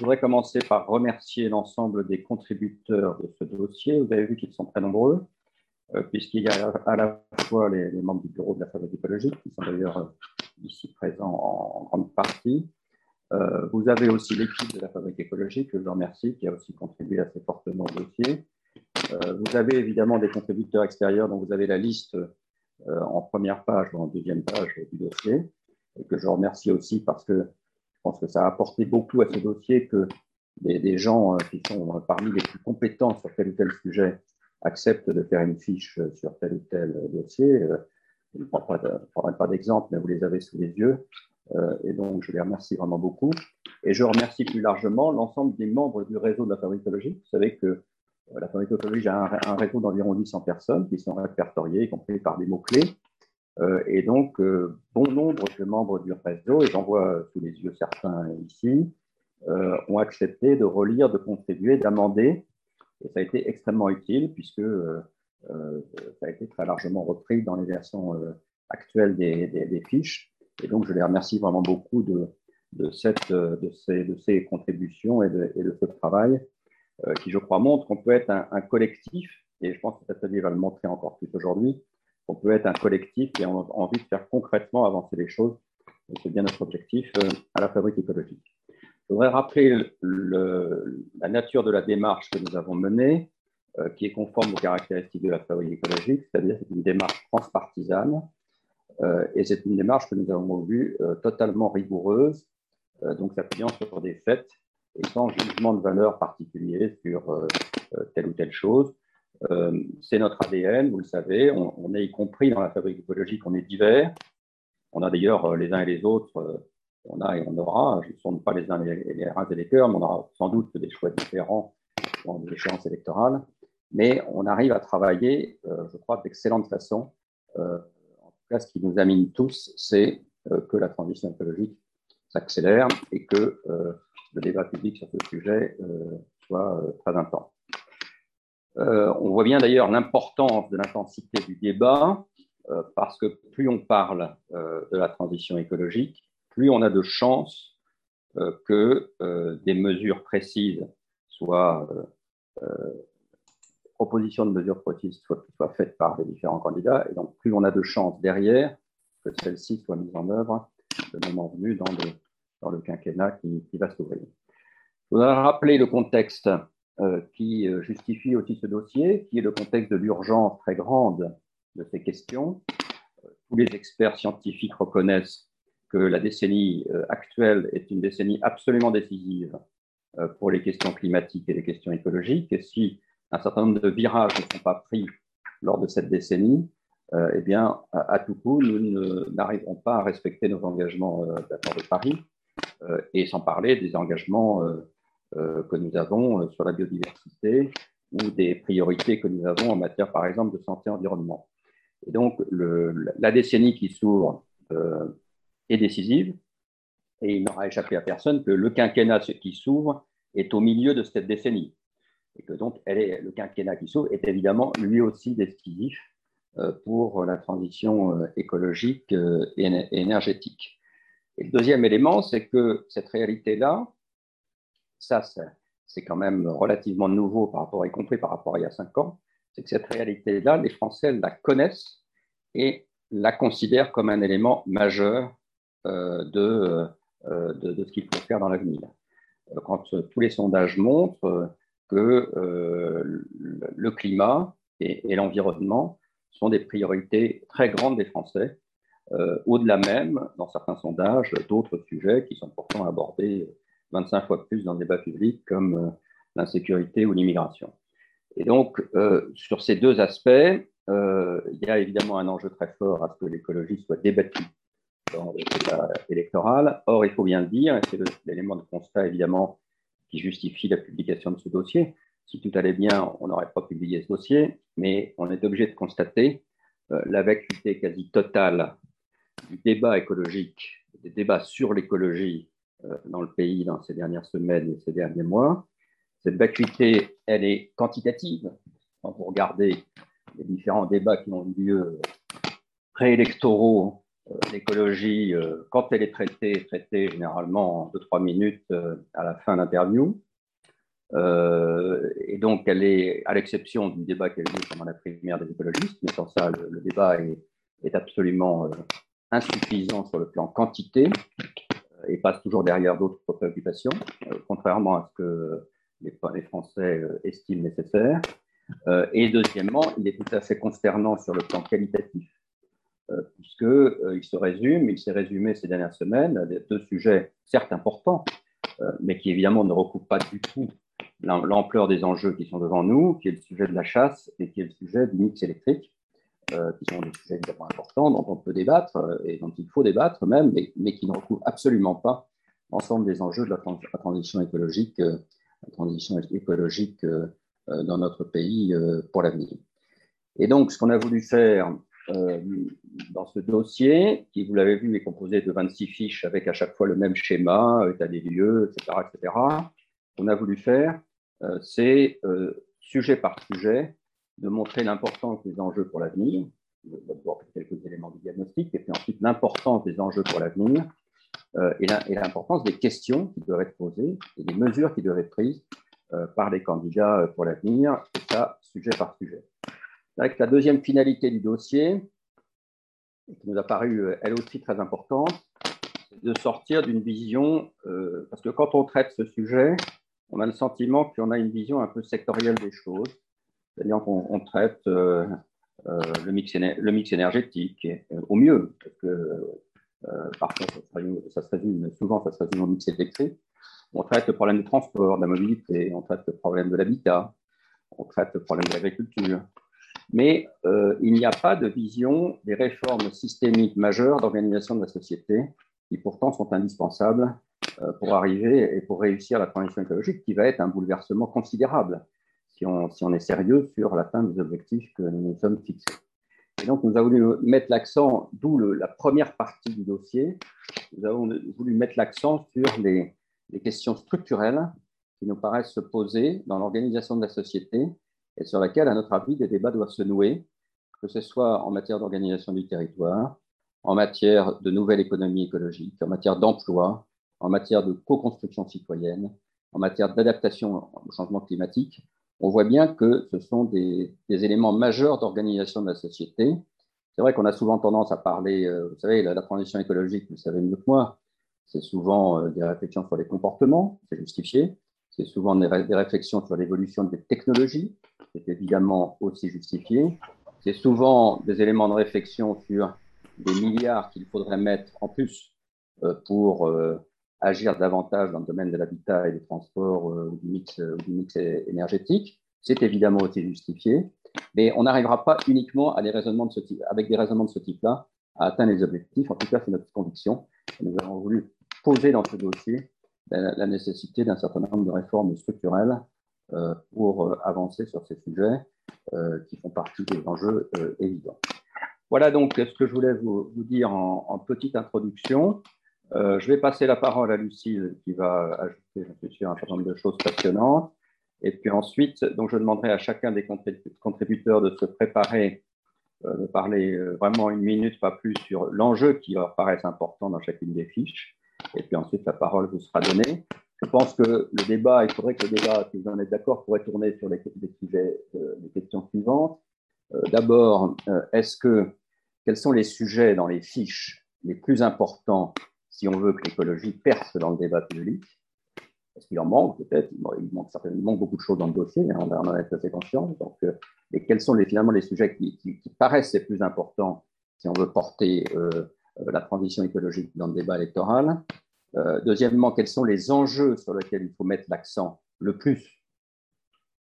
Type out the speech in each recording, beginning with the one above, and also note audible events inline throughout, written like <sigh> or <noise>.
Euh, je voudrais commencer par remercier l'ensemble des contributeurs de ce dossier. Vous avez vu qu'ils sont très nombreux, euh, puisqu'il y a à la fois les, membres du bureau de la fabrique écologique, qui sont d'ailleurs euh, ici présents en, grande partie. vous avez aussi l'équipe de la fabrique écologique, que je remercie, qui a aussi contribué assez fortement au dossier. vous avez évidemment des contributeurs extérieurs dont vous avez la liste en première page ou en deuxième page du dossier, et que je remercie aussi parce que je pense que ça a apporté beaucoup à ce dossier que des, gens euh, qui sont euh, parmi les plus compétents sur tel ou tel sujet acceptent de faire une fiche euh, sur tel ou tel dossier. Je ne prendrai pas d'exemple, mais vous les avez sous les yeux. Et donc, je les remercie vraiment beaucoup. Et je remercie plus largement l'ensemble des membres du réseau de la fabrique écologique. Vous savez que la fabrique écologique a un, réseau d'environ 800 personnes qui sont répertoriées, y compris par des mots-clés. Euh, et donc, euh, bon nombre de membres du réseau, et j'en vois sous les yeux certains ici, euh, ont accepté de relire, de contribuer, d'amender. Et ça a été extrêmement utile puisque ça a été très largement repris dans les versions actuelles des, fiches. Et donc, je les remercie vraiment beaucoup de, ces, contributions et de, ce travail qui, je crois, montre qu'on peut être un, collectif, et je pense que atelier va le montrer encore plus aujourd'hui, on peut être un collectif et on a envie de faire concrètement avancer les choses. C'est bien notre objectif euh, à la fabrique écologique. Je voudrais rappeler la nature de la démarche que nous avons menée, euh, qui est conforme aux caractéristiques de la fabrique écologique, c'est-à-dire c'est une démarche transpartisane euh, et c'est une démarche que nous avons vue totalement rigoureuse, donc s'appuyant sur des faits et sans jugement de valeur particulier sur telle ou telle chose. Euh, c'est notre ADN, vous le savez. On, est y compris dans la fabrique écologique, on est divers. On a d'ailleurs euh, les uns et les autres, euh, on a et on aura, je ne sonde pas les uns les, les reins et les cœurs, mais on aura sans doute des choix différents dans les échéances électorales. Mais on arrive à travailler, je crois, d'excellente façon. en tout cas, ce qui nous amène tous, c'est que la transition écologique s'accélère et que le débat public sur ce sujet soit très intense. Euh, on voit bien d'ailleurs l'importance de l'intensité du débat, euh, parce que plus on parle euh, de la transition écologique, plus on a de chances que des mesures précises soient propositions de mesures précises soient, faites par les différents candidats, et donc plus on a de chances derrière que celles-ci soient mises en œuvre le moment venu dans le, quinquennat qui, qui va s'ouvrir. Je voudrais rappeler le contexte qui euh, justifie aussi ce dossier, qui est le contexte de l'urgence très grande de ces questions. Euh, tous les experts scientifiques reconnaissent que la décennie actuelle est une décennie absolument décisive pour les questions climatiques et les questions écologiques. Et si un certain nombre de virages ne sont pas pris lors de cette décennie, eh bien, à, tout coup, nous n'arriverons pas à respecter nos engagements d'accord de Paris, et sans parler des engagements euh, que nous avons euh, sur la biodiversité ou des priorités que nous avons en matière, par exemple, de santé environnement. Et donc, la décennie qui s'ouvre euh, est décisive, et il n'aura échappé à personne que le quinquennat qui s'ouvre est au milieu de cette décennie. Et que donc, le quinquennat qui s'ouvre est évidemment lui aussi décisif pour la transition écologique et énergétique. Et le deuxième élément, c'est que cette réalité-là, ça, c'est quand même relativement nouveau par rapport, y compris par rapport à il y a cinq ans, c'est que cette réalité-là, les Français la connaissent et la considèrent comme un élément majeur euh, de, euh, de, de, ce qu'il faut faire dans l'avenir. Euh, quand tous les sondages montrent que le climat et l'environnement sont des priorités très grandes des Français, au-delà même, dans certains sondages, d'autres sujets qui sont pourtant abordés 25 fois plus dans le débat public comme euh, l'insécurité ou l'immigration. Et donc, euh, sur ces deux aspects, euh, il y a évidemment un enjeu très fort à ce que l'écologie soit débattue dans le débat électoral. Or, il faut bien le dire, et c'est l'élément de constat évidemment qui justifie la publication de ce dossier. Si tout allait bien, on n'aurait pas publié ce dossier, mais on est obligé de constater la vacuité quasi totale du débat écologique, des débats sur l'écologie euh, dans le pays dans ces dernières semaines et ces derniers mois. Cette vacuité, elle est quantitative. Quand vous regardez les différents débats qui ont eu lieu préélectoraux l'écologie, quand elle est traitée, est traitée généralement en 2-3 minutes à la fin d'interview. et donc, elle est, à l'exception du débat qui a eu lieu pendant la primaire des écologistes, mais sans ça, le, débat est absolument insuffisant sur le plan quantité et passe toujours derrière d'autres préoccupations, contrairement à ce que les, Français estiment nécessaire. et deuxièmement, il est tout à fait consternant sur le plan qualitatif euh, puisqu'il euh, se résume, il s'est résumé ces dernières semaines à deux sujets certes importants, euh, mais qui évidemment ne recoupent pas du tout l'ampleur des enjeux qui sont devant nous, qui est le sujet de la chasse et qui est le sujet du mix électrique, qui sont des sujets évidemment importants dont on peut débattre et dont il faut débattre même, mais, qui ne recouvrent absolument pas l'ensemble des enjeux de la, transition écologique, la transition écologique dans notre pays pour l'avenir. Et donc, ce qu'on a voulu faire euh, dans ce dossier, qui, vous l'avez vu, est composé de 26 fiches avec à chaque fois le même schéma, état des lieux, etc. etc. On a voulu faire, euh, c'est euh, sujet par sujet, de montrer l'importance des enjeux pour l'avenir, d'abord quelques éléments du diagnostic, et puis ensuite l'importance des enjeux pour l'avenir, et l'importance des questions qui doivent être posées et des mesures qui doivent être prises par les candidats pour l'avenir, et ça, sujet par sujet. Avec la deuxième finalité du dossier, qui nous a paru euh, elle aussi très importante, c'est de sortir d'une vision, euh, parce que quand on traite ce sujet, on a le sentiment qu'on a une vision un peu sectorielle des choses, c'est-à-dire qu'on traite euh, le, mix le, mix énergétique au mieux, parce que parfois ça se, résume, souvent ça se résume au mix électrique. On traite le problème du transport, de la mobilité, on traite le problème de l'habitat, on traite le problème de l'agriculture, mais euh, il n'y a pas de vision des réformes systémiques majeures d'organisation de la société qui pourtant sont indispensables euh, pour arriver et pour réussir la transition écologique qui va être un bouleversement considérable si on, est sérieux sur l'atteinte des objectifs que nous nous sommes fixés. Et donc, nous avons voulu mettre l'accent, d'où la première partie du dossier, nous avons voulu mettre l'accent sur les, les questions structurelles qui nous paraissent se poser dans l'organisation de la société et sur laquelle, à notre avis, des débats doivent se nouer, que ce soit en matière d'organisation du territoire, en matière de nouvelle économie écologique, en matière d'emploi, en matière de co-construction citoyenne, en matière d'adaptation au changement climatique. On voit bien que ce sont des, éléments majeurs d'organisation de la société. C'est vrai qu'on a souvent tendance à parler, euh, vous savez, la, la, transition écologique, vous savez mieux que moi, c'est souvent euh, des réflexions sur les comportements, c'est justifié, c'est souvent des, réflexions sur l'évolution des technologies, c'est évidemment aussi justifié. C'est souvent des éléments de réflexion sur des milliards qu'il faudrait mettre en plus euh, pour agir davantage dans le domaine de l'habitat et des transports euh, du, mix, du mix énergétique. C'est évidemment aussi justifié, mais on n'arrivera pas uniquement à des raisonnements de ce type, avec des raisonnements de ce type-là à atteindre les objectifs. En tout cas, c'est notre conviction. Nous avons voulu poser dans ce dossier la, nécessité d'un certain nombre de réformes structurelles euh, pour euh, avancer sur ces sujets euh, qui font partie des enjeux évidents. Voilà donc ce que je voulais vous, dire en, petite introduction. Je vais passer la parole à Lucille qui va ajouter, je suis sûr, un certain nombre de choses passionnantes. Et puis ensuite, donc je demanderai à chacun des contributeurs de se préparer, de parler vraiment une minute, pas plus, sur l'enjeu qui leur paraît important dans chacune des fiches et puis ensuite la parole vous sera donnée. Je pense que le débat, il faudrait que le débat, si vous en êtes d'accord, pourrait tourner sur les, sujets, euh, les questions suivantes. Euh, d'abord, euh, est-ce que quels sont les sujets dans les fiches les plus importants si on veut que l'écologie perce dans le débat public Est-ce qu'il en manque peut-être il, manque certainement beaucoup de choses dans le dossier, hein, on, en est assez conscient. Donc, et quels sont finalement les sujets qui, paraissent les plus importants si on veut porter euh, la transition écologique dans le débat électoral? Euh, deuxièmement, quels sont les enjeux sur lesquels il faut mettre l'accent le plus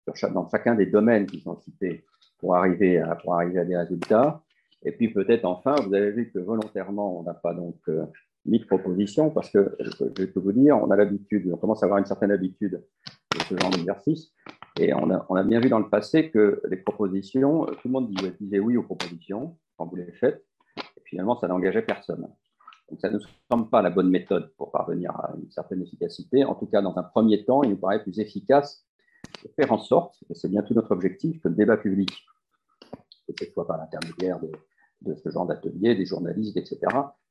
dans chacun des domaines qui sont cités pour arriver à, pour arriver à des résultats? Et puis peut-être enfin, vous avez vu que volontairement, on n'a pas donc de propositions parce que, je peux vous dire, on a l'habitude, on commence à avoir une certaine habitude de ce genre d'exercice. Et on a, bien vu dans le passé que les propositions, tout le monde disait oui aux propositions quand vous les faites finalement, ça n'engageait personne. Donc, ça ne nous semble pas la bonne méthode pour parvenir à une certaine efficacité. En tout cas, dans un premier temps, il nous paraît plus efficace de faire en sorte, et c'est bien tout notre objectif, que le débat public, que ce soit par l'intermédiaire de ce genre d'atelier, des journalistes, etc.,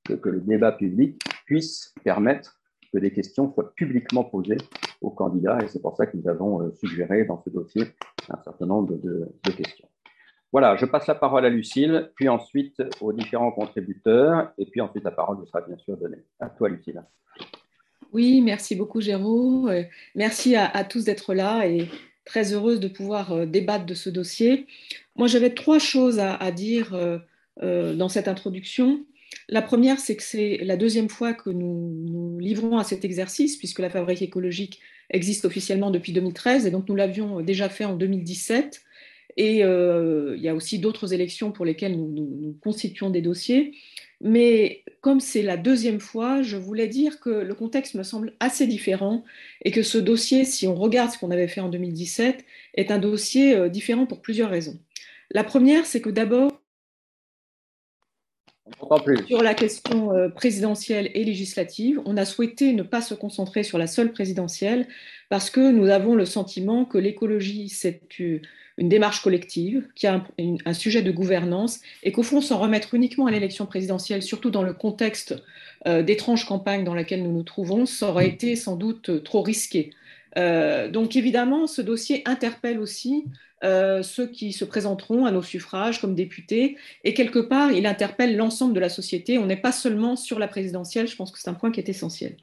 que, le débat public puisse permettre que des questions soient publiquement posées aux candidats. Et c'est pour ça que nous avons euh, suggéré dans ce dossier un certain nombre de, questions. Voilà, je passe la parole à Lucille, puis ensuite aux différents contributeurs, et puis ensuite la parole sera bien sûr donnée. À toi, Lucille. Oui, merci beaucoup, Géraud. Euh, merci à, tous d'être là et très heureuse de pouvoir euh, débattre de ce dossier. Moi, j'avais trois choses à, dire dans cette introduction. La première, c'est que c'est la deuxième fois que nous nous livrons à cet exercice, puisque la fabrique écologique existe officiellement depuis 2013, et donc nous l'avions déjà fait en 2017. Et euh, il y a aussi d'autres élections pour lesquelles nous, nous, constituons des dossiers. Mais comme c'est la deuxième fois, je voulais dire que le contexte me semble assez différent et que ce dossier, si on regarde ce qu'on avait fait en 2017, est un dossier euh, différent pour plusieurs raisons. La première, c'est que d'abord, sur la question euh, présidentielle et législative, on a souhaité ne pas se concentrer sur la seule présidentielle parce que nous avons le sentiment que l'écologie, c'est une démarche collective, qui a un, un, sujet de gouvernance, et qu'au fond, s'en remettre uniquement à l'élection présidentielle, surtout dans le contexte euh, d'étrange campagne dans laquelle nous nous trouvons, ça aurait été sans doute trop risqué. Euh, donc évidemment, ce dossier interpelle aussi euh, ceux qui se présenteront à nos suffrages comme députés, et quelque part, il interpelle l'ensemble de la société. On n'est pas seulement sur la présidentielle, je pense que c'est un point qui est essentiel.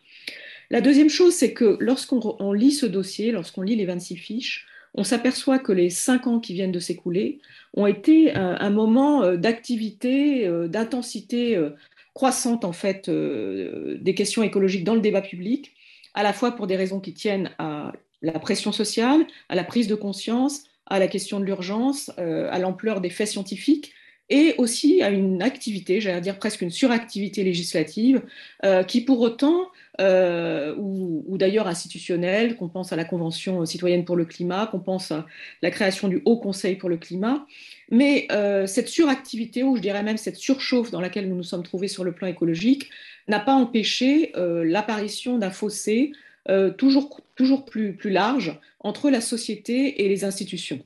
La deuxième chose, c'est que lorsqu'on lit ce dossier, lorsqu'on lit les 26 fiches, on s'aperçoit que les cinq ans qui viennent de s'écouler ont été un, un moment euh, d'activité, euh, d'intensité euh, croissante en fait des questions écologiques dans le débat public, à la fois pour des raisons qui tiennent à la pression sociale, à la prise de conscience, à la question de l'urgence, à l'ampleur des faits scientifiques, et aussi à une activité, j'allais dire presque une suractivité législative, euh, qui pour autant, euh, ou, d'ailleurs institutionnelle, qu'on pense à la Convention citoyenne pour le climat, qu'on pense à la création du Haut Conseil pour le climat, mais euh, cette suractivité, ou je dirais même cette surchauffe dans laquelle nous nous sommes trouvés sur le plan écologique, n'a pas empêché euh, l'apparition d'un fossé euh, toujours, toujours plus, plus large entre la société et les institutions.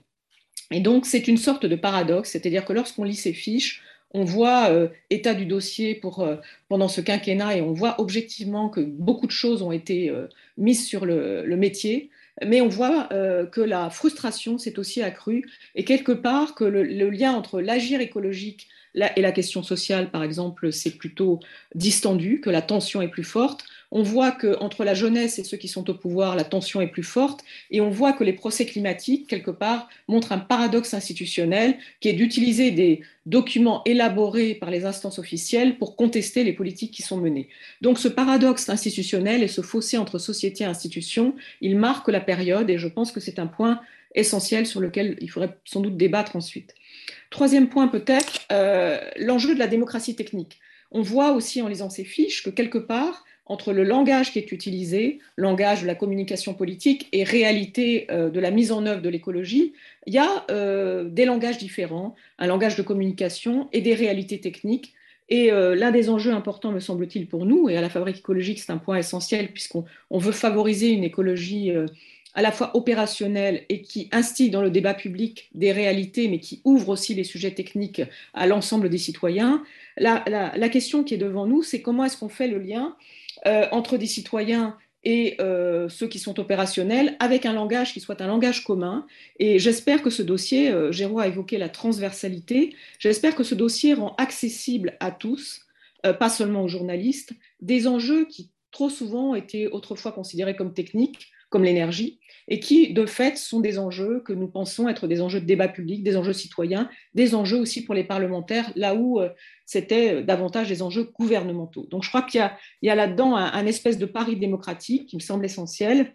Et donc, c'est une sorte de paradoxe, c'est-à-dire que lorsqu'on lit ces fiches, on voit euh, état du dossier pour, euh, pendant ce quinquennat et on voit objectivement que beaucoup de choses ont été mises sur le, métier, mais on voit que la frustration s'est aussi accrue et quelque part que le lien entre l'agir écologique et la question sociale, par exemple, c'est plutôt distendu, que la tension est plus forte. On voit qu'entre la jeunesse et ceux qui sont au pouvoir, la tension est plus forte. Et on voit que les procès climatiques, quelque part, montrent un paradoxe institutionnel qui est d'utiliser des documents élaborés par les instances officielles pour contester les politiques qui sont menées. Donc ce paradoxe institutionnel et ce fossé entre société et institution, il marque la période et je pense que c'est un point essentiel sur lequel il faudrait sans doute débattre ensuite. Troisième point peut-être, euh, l'enjeu de la démocratie technique. On voit aussi en lisant ces fiches que quelque part, entre le langage qui est utilisé, langage de la communication politique et réalité euh, de la mise en œuvre de l'écologie, il y a euh, des langages différents, un langage de communication et des réalités techniques. Et l'un des enjeux importants, me semble-t-il, pour nous, et à la fabrique écologique, c'est un point essentiel, puisqu'on veut favoriser une écologie à la fois opérationnelle et qui instille dans le débat public des réalités, mais qui ouvre aussi les sujets techniques à l'ensemble des citoyens. La, question qui est devant nous, c'est comment est-ce qu'on fait le lien euh, entre des citoyens et euh, ceux qui sont opérationnels avec un langage qui soit un langage commun. Et j'espère que ce dossier, euh, a évoqué la transversalité, j'espère que ce dossier rend accessible à tous, euh, pas seulement aux journalistes, des enjeux qui trop souvent étaient autrefois considérés comme techniques, comme l'énergie, et qui, de fait, sont des enjeux que nous pensons être des enjeux de débat public, des enjeux citoyens, des enjeux aussi pour les parlementaires, là où euh, c'était davantage des enjeux gouvernementaux. Donc je crois qu'il y a, a là-dedans un, un, espèce de pari démocratique qui me semble essentiel.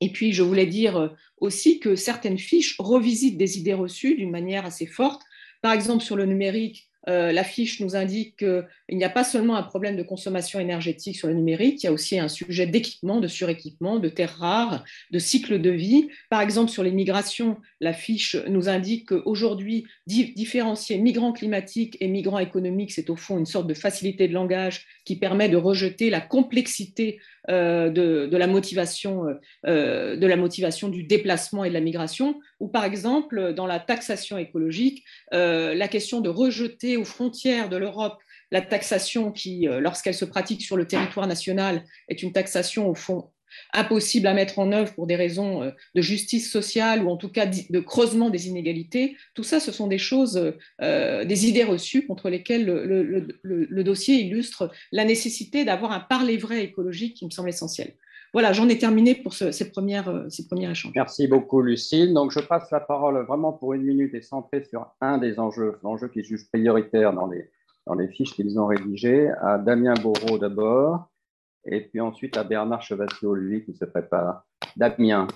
Et puis, je voulais dire euh, aussi que certaines fiches revisitent des idées reçues d'une manière assez forte. Par exemple, sur le numérique, euh, la fiche nous indique qu'il n'y a pas seulement un problème de consommation énergétique sur le numérique, il y a aussi un sujet d'équipement, de suréquipement, de terres rares, de cycle de vie. Par exemple, sur les migrations, la fiche nous indique qu'aujourd'hui, di différencier migrants climatiques et migrants économiques, c'est au fond une sorte de facilité de langage qui permet de rejeter la complexité de, de, la motivation, euh, de la motivation du déplacement et de la migration. ou par exemple dans la taxation écologique, la question de rejeter aux frontières de l'Europe la taxation qui, lorsqu'elle se pratique sur le territoire national, est une taxation au fond impossible à mettre en œuvre pour des raisons euh, de justice sociale ou en tout cas de creusement des inégalités. Tout ça, ce sont des choses, euh, des idées reçues contre lesquelles le, dossier illustre la nécessité d'avoir un parler vrai écologique qui me semble essentiel. Voilà, j'en ai terminé pour ces, premières, euh, ces premiers échanges. Merci beaucoup, Lucille. Donc, je passe la parole vraiment pour une minute et centrée sur un des enjeux, l'enjeu qui juge prioritaire dans les, dans les fiches qu'ils ont rédigées, à Damien Bourreau d'abord et puis ensuite à Bernard Chevassiot, lui, qui se prépare. Damien.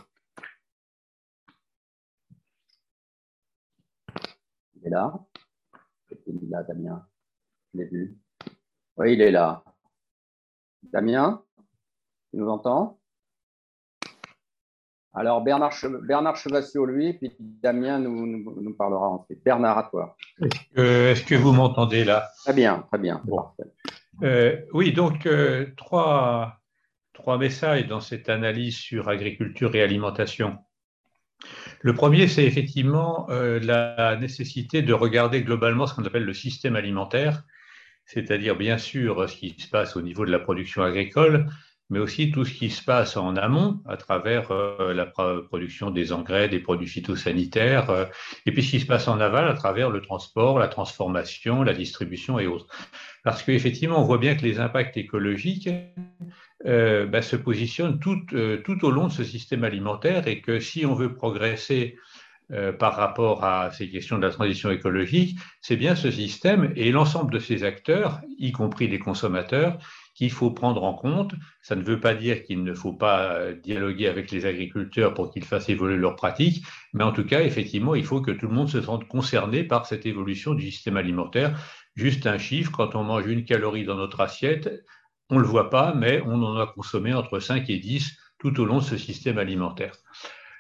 Il est là. Il est là, Damien. Je l'ai vu. Oui, il est là. Damien, tu nous entends? Alors, Bernard, Bernard Chevassiot, lui, puis Damien nous, nous, parlera ensuite. Bernard, à toi. Est-ce que, vous m'entendez là? Très bien, très bien. Euh, oui, donc euh, trois, trois messages dans cette analyse sur agriculture et alimentation. Le premier, c'est effectivement euh, la nécessité de regarder globalement ce qu'on appelle le système alimentaire, c'est-à-dire bien sûr ce qui se passe au niveau de la production agricole, mais aussi tout ce qui se passe en amont à travers la production des engrais, des produits phytosanitaires, et puis ce qui se passe en aval à travers le transport, la transformation, la distribution et autres. Parce qu'effectivement, on voit bien que les impacts écologiques euh, bah, se positionnent euh, tout, au long de ce système alimentaire et que si on veut progresser euh, par rapport à ces questions de la transition écologique, c'est bien ce système et l'ensemble de ces acteurs, y compris les consommateurs, qu'il faut prendre en compte. Ça ne veut pas dire qu'il ne faut pas dialoguer avec les agriculteurs pour qu'ils fassent évoluer leurs pratiques, mais en tout cas, effectivement, il faut que tout le monde se sente concerné par cette évolution du système alimentaire Juste un chiffre, quand on mange une calorie dans notre assiette, on ne le voit pas, mais on en a consommé entre 5 et 10 tout au long de ce système alimentaire.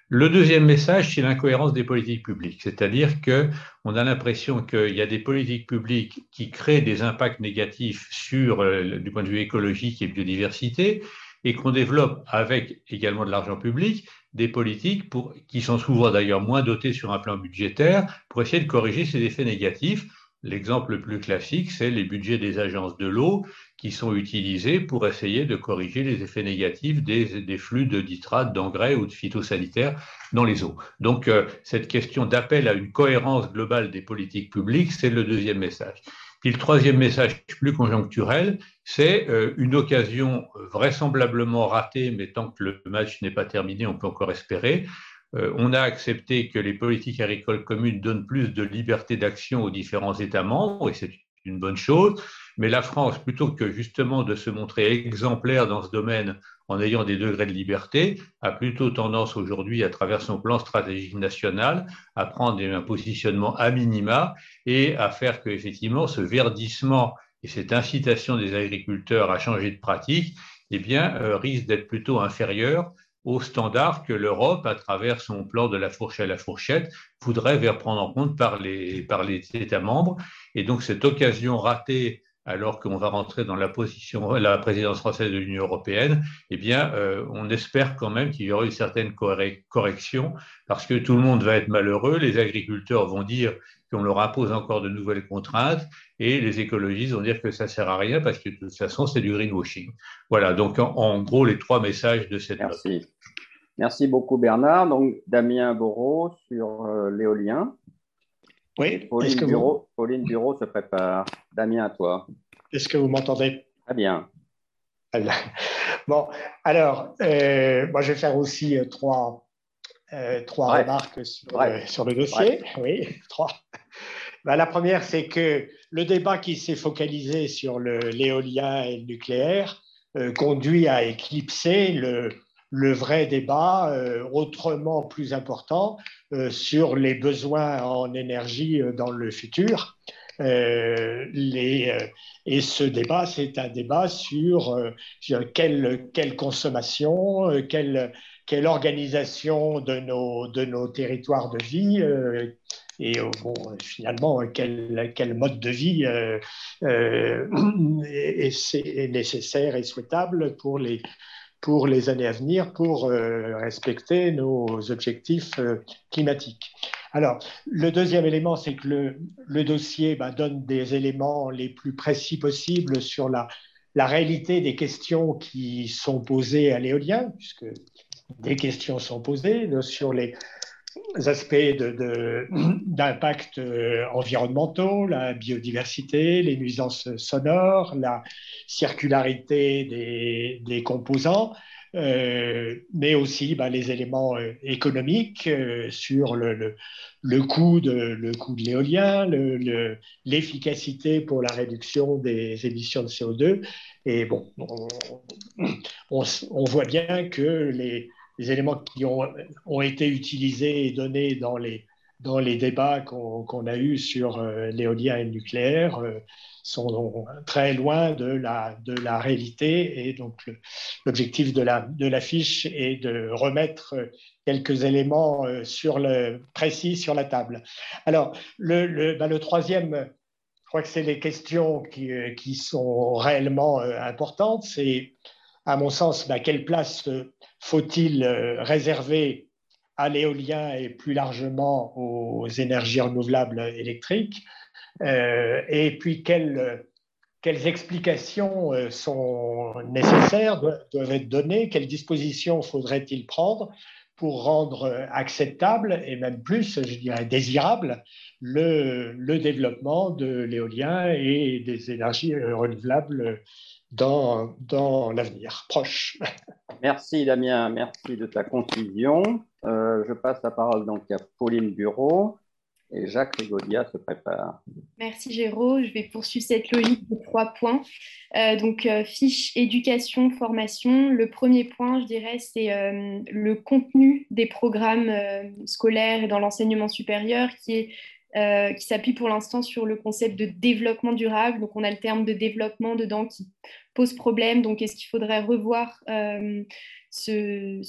Le deuxième message, c'est l'incohérence des politiques publiques, c'est-à-dire qu'on a l'impression qu'il y a des politiques publiques qui créent des impacts négatifs sur, euh, du point de vue écologique et biodiversité, et qu'on développe avec également de l'argent public des politiques pour, qui sont souvent d'ailleurs moins dotées sur un plan budgétaire pour essayer de corriger ces effets négatifs L'exemple le plus classique, c'est les budgets des agences de l'eau qui sont utilisés pour essayer de corriger les effets négatifs des, flux de nitrates, d'engrais ou de phytosanitaires dans les eaux. Donc, euh, cette question d'appel à une cohérence globale des politiques publiques, c'est le deuxième message. Puis le troisième message plus conjoncturel, c'est euh, une occasion vraisemblablement ratée, mais tant que le match n'est pas terminé, on peut encore espérer, euh, on a accepté que les politiques agricoles communes donnent plus de liberté d'action aux différents États membres, et c'est une bonne chose. Mais la France, plutôt que justement de se montrer exemplaire dans ce domaine en ayant des degrés de liberté, a plutôt tendance aujourd'hui, à travers son plan stratégique national, à prendre un positionnement à minima et à faire que effectivement ce verdissement et cette incitation des agriculteurs à changer de pratique, eh bien, euh, risque d'être plutôt inférieur aux standards que l'Europe, à travers son plan de la fourchette à la fourchette, voudrait faire prendre en compte par les, par les États membres. Et donc cette occasion ratée, alors qu'on va rentrer dans la position, la présidence française de l'Union européenne, eh bien, euh, on espère quand même qu'il y aura une certaine correction, parce que tout le monde va être malheureux. Les agriculteurs vont dire qu'on leur impose encore de nouvelles contraintes et les écologistes vont dire que ça ne sert à rien parce que de toute façon, c'est du greenwashing. Voilà, donc en, gros, les trois messages de cette Merci. Merci beaucoup Bernard. Donc Damien Bourreau sur euh, l'éolien. Oui, Pauline, Bureau, Pauline Bureau se prépare. Damien, à toi. Est-ce que vous m'entendez? Très bien. Bon, alors, euh, moi je vais faire aussi euh, trois, euh, trois remarques sur, euh, sur, le dossier. Oui, <laughs> trois. Ben, la première, c'est que le débat qui s'est focalisé sur l'éolien et le nucléaire euh, conduit à éclipser le, le vrai débat autrement plus important sur les besoins en énergie dans le futur. Les, et ce débat, c'est un débat sur quelle, quelle consommation, quelle, quelle organisation de nos, de nos territoires de vie euh, et euh, bon, finalement quel, quel, mode de vie euh, est, nécessaire et souhaitable pour les, pour les années à venir pour respecter nos objectifs climatiques. Alors, le deuxième élément, c'est que le, dossier bah, donne des éléments les plus précis possibles sur la, réalité des questions qui sont posées à l'éolien, puisque des questions sont posées sur les aspects <clears throat> d'impact euh, environnementaux, la biodiversité, les nuisances sonores, la circularité des composants. Euh, mais aussi bah, les éléments euh, économiques euh, sur le, coût de, l'éolien, l'efficacité pour la réduction des émissions de CO2. Et bon, on, on, voit bien que les, les éléments qui ont, été utilisés et donnés dans les, dans les débats qu'on a eus sur l'éolien et le nucléaire sont très loin de la, de la réalité. Et donc, l'objectif de la, de est de remettre quelques éléments euh, précis sur la table. Alors, le, bah, le troisième, je crois que c'est les questions qui, euh, qui sont réellement euh, importantes. C'est, à mon sens, bah, quelle place faut-il réserver à l'éolien et plus largement aux énergies renouvelables électriques euh, et puis quelles, quelles explications euh, sont nécessaires, doivent être données, quelles dispositions faudrait-il prendre pour rendre acceptable et même plus, je dirais, désirable le, le développement de l'éolien et des énergies renouvelables dans, dans l'avenir proche. Merci Damien, merci de ta conclusion. Euh, je passe la parole donc à Pauline Bureau. Et Jacques Rigodia se prépare. Merci Géraud. Je vais poursuivre cette logique de trois points. Euh, donc, euh, fiche éducation, formation. Le premier point, je dirais, c'est euh, le contenu des programmes scolaires et dans l'enseignement supérieur qui est qui s'appuie pour l'instant sur le concept de développement durable. Donc, on a le terme de développement dedans qui pose problème. Donc, est-ce qu'il faudrait revoir ce,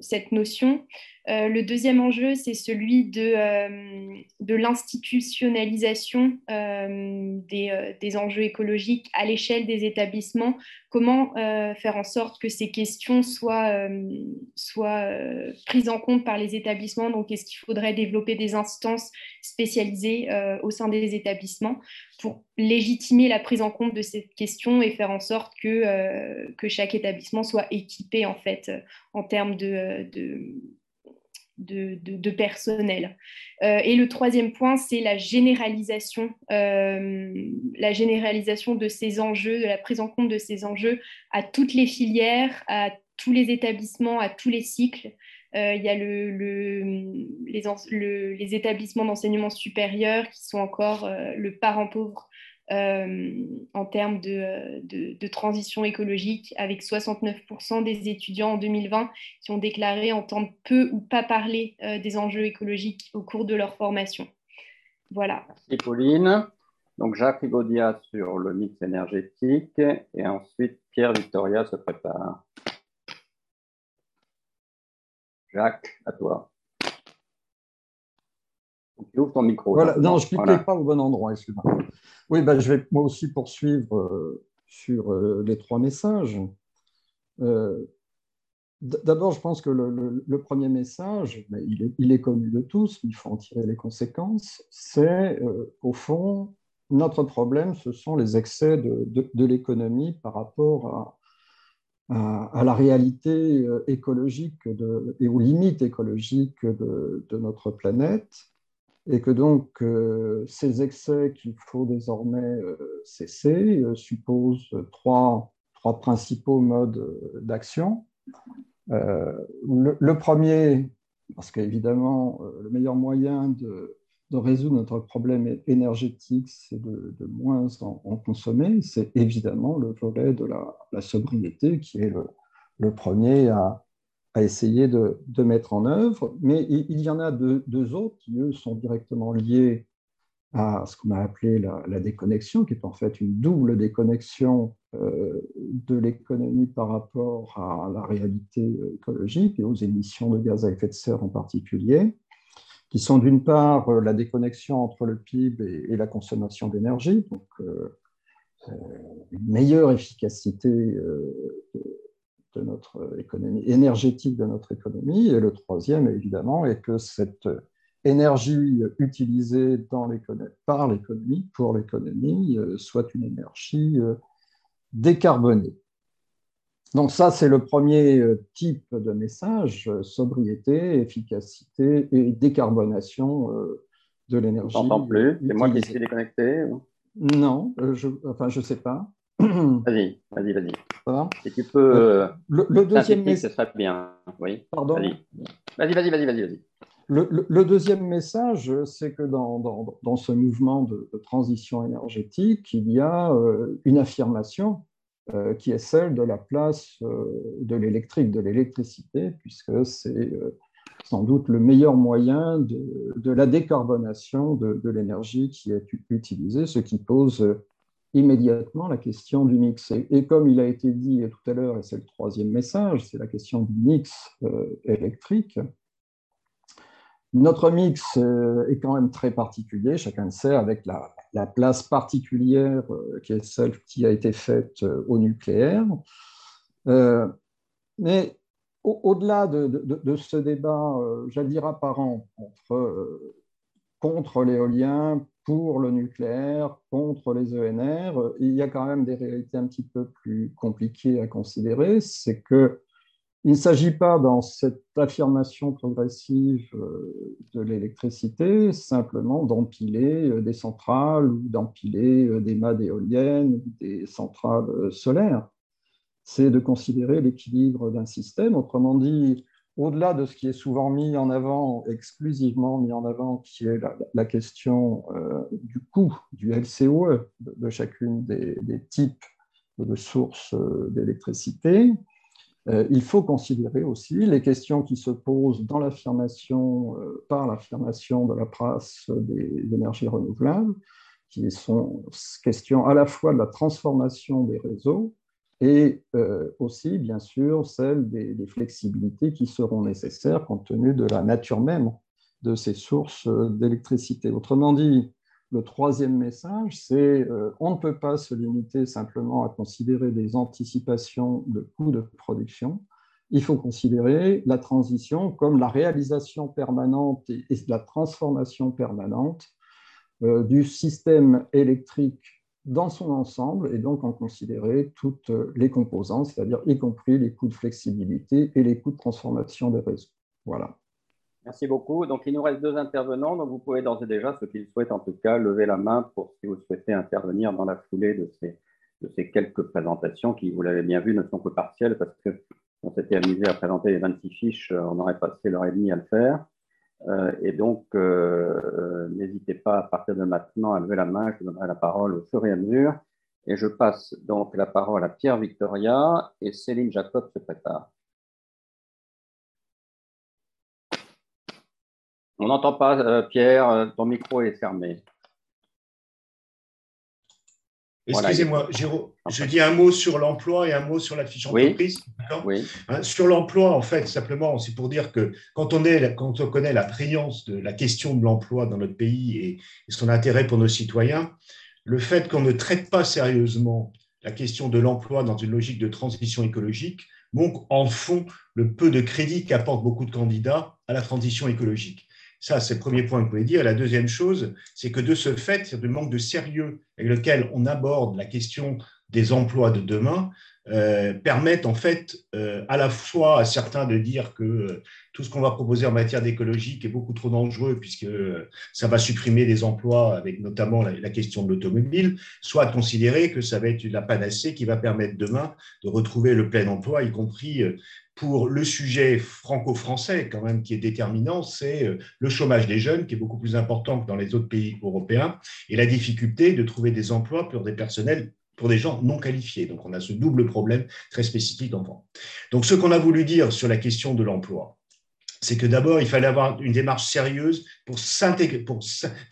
cette notion? Euh, le deuxième enjeu, c'est celui de, euh, l'institutionnalisation euh, des, enjeux écologiques à l'échelle des établissements. Comment faire en sorte que ces questions soient, prises en compte par les établissements? Donc, est-ce qu'il faudrait développer des instances spécialisées au sein des établissements pour légitimer la prise en compte de ces questions et faire en sorte que, que chaque établissement soit équipé en fait en termes de de, personnel. Euh, et le troisième point, c'est la généralisation, euh, la généralisation de ces enjeux, de la prise en compte de ces enjeux à toutes les filières, à tous les établissements, à tous les cycles. Euh, il y a les, les, établissements d'enseignement supérieur qui sont encore le parent pauvre euh, en termes de, transition écologique, avec 69% des étudiants en 2020 qui ont déclaré entendre peu ou pas parler euh, des enjeux écologiques au cours de leur formation. Voilà. Merci Pauline. Donc Jacques Rigaudia sur le mix énergétique et ensuite Pierre Victoria se prépare. Jacques, à toi. Tu ouvres ton micro. Voilà. Non, je ne cliquais pas au bon endroit, excuse-moi. Oui, ben, je vais moi aussi poursuivre euh, sur euh, les trois messages. Euh, d'abord, je pense que le, premier message, il est, connu de tous, mais il faut en tirer les conséquences, c'est au fond, notre problème, ce sont les excès de, l'économie par rapport à, la réalité écologique et aux limites écologiques de, notre planète et que donc euh, ces excès qu'il faut désormais euh, cesser euh, supposent trois, trois, principaux modes d'action. Le, premier, parce qu'évidemment, le meilleur moyen de, résoudre notre problème énergétique, c'est de, moins en, consommer, c'est évidemment le volet de la, sobriété qui est le premier à, à essayer de, mettre en œuvre. Mais il, y en a deux, autres qui, eux, sont directement liés à ce qu'on a appelé la, déconnexion, qui est en fait une double déconnexion euh, de l'économie par rapport à la réalité écologique et aux émissions de gaz à effet de serre en particulier, qui sont d'une part euh, la déconnexion entre le PIB et, la consommation d'énergie, donc euh, une meilleure efficacité notre économie, énergétique de notre économie. Et le troisième, évidemment, est que cette énergie utilisée dans par l'économie, pour l'économie, euh, soit une énergie euh, décarbonée. Donc ça, c'est le premier euh, type de message, sobriété, efficacité et décarbonation de l'énergie. Je n'entends plus, c'est moi qui suis déconnecté Non, je, enfin je ne sais pas. <clears throat> Vas-y, vas-y, vas-y. Si tu peux... Le, deuxième message... Ce serait bien, oui. Pardon? Vas-y, vas-y, vas-y, vas-y. Le, deuxième message, c'est que dans, ce mouvement de, transition énergétique, il y a euh, une affirmation euh, qui est celle de la place euh, de l'électrique, de l'électricité, puisque c'est sans doute le meilleur moyen de, la décarbonation de, l'énergie qui est utilisée, ce qui pose immédiatement la question du mix. Et, comme il a été dit tout à l'heure, et c'est le troisième message, c'est la question du mix électrique. Notre mix euh, est quand même très particulier, chacun le sait, avec la, place particulière euh, qui est celle qui a été faite euh, au nucléaire. mais au-delà de, ce débat, j'allais dire apparent, entre, contre l'éolien, pour le nucléaire, contre les ENR, il y a quand même des réalités un petit peu plus compliquées à considérer. C'est que il ne s'agit pas dans cette affirmation progressive euh, de l'électricité simplement d'empiler euh, des centrales ou d'empiler euh, des mâts d'éoliennes ou des centrales solaires. C'est de considérer l'équilibre d'un système. Autrement dit, au-delà de ce qui est souvent mis en avant, exclusivement mis en avant, qui est la, question du coût du LCOE de, chacune des, types de sources d'électricité, euh, il faut considérer aussi les questions qui se posent dans l'affirmation, euh, par l'affirmation de la place des énergies renouvelables, qui sont questions à la fois de la transformation des réseaux et euh, aussi, bien sûr, celles des, flexibilités qui seront nécessaires compte tenu de la nature même de ces sources d'électricité. Autrement dit, le troisième message, c'est euh, on ne peut pas se limiter simplement à considérer des anticipations de coûts de production. Il faut considérer la transition comme la réalisation permanente et, la transformation permanente euh, du système électrique dans son ensemble et donc en considérer toutes les composantes, c'est-à-dire y compris les coûts de flexibilité et les coûts de transformation des réseaux. Voilà. Merci beaucoup. Donc, il nous reste deux intervenants. Donc, vous pouvez d'ores et déjà, ceux qui le souhaitent en tout cas, lever la main pour si vous souhaitez intervenir dans la foulée de ces, de ces quelques présentations qui, vous l'avez bien vu, ne sont que partielles parce qu'on s'était amusé à présenter les 26 fiches. On aurait passé l'heure et demie à le faire. Euh, et donc, euh, euh, n'hésitez pas à partir de maintenant à lever la main. Je donnerai la parole au fur et à mesure. Et je passe donc la parole à Pierre Victoria et Céline Jacob se prépare. On n'entend pas, Pierre, ton micro est fermé. Excusez-moi, je dis un mot sur l'emploi et un mot sur la fiche entreprise. Oui. Hein, sur l'emploi, en fait, simplement, c'est pour dire que quand on, est, quand on connaît la prégnance de la question de l'emploi dans notre pays et, son intérêt pour nos citoyens, le fait qu'on ne traite pas sérieusement la question de l'emploi dans une logique de transition écologique manque en fond le peu de crédit qu'apportent beaucoup de candidats à la transition écologique. Ça, c'est le premier point que vous pouvez dire. La deuxième chose, c'est que de ce fait, le manque de sérieux avec lequel on aborde la question des emplois de demain, euh, permettent en fait euh, à la fois à certains de dire que euh, tout ce qu'on va proposer en matière d'écologique est beaucoup trop dangereux puisque ça va supprimer des emplois avec notamment la, question de l'automobile, soit considérer que ça va être la panacée qui va permettre demain de retrouver le plein emploi, y compris pour le sujet franco-français quand même qui est déterminant, c'est euh, le chômage des jeunes qui est beaucoup plus important que dans les autres pays européens et la difficulté de trouver des emplois pour des personnels pour des gens non qualifiés. Donc on a ce double problème très spécifique d'emploi. Donc ce qu'on a voulu dire sur la question de l'emploi, c'est que d'abord, il fallait avoir une démarche sérieuse pour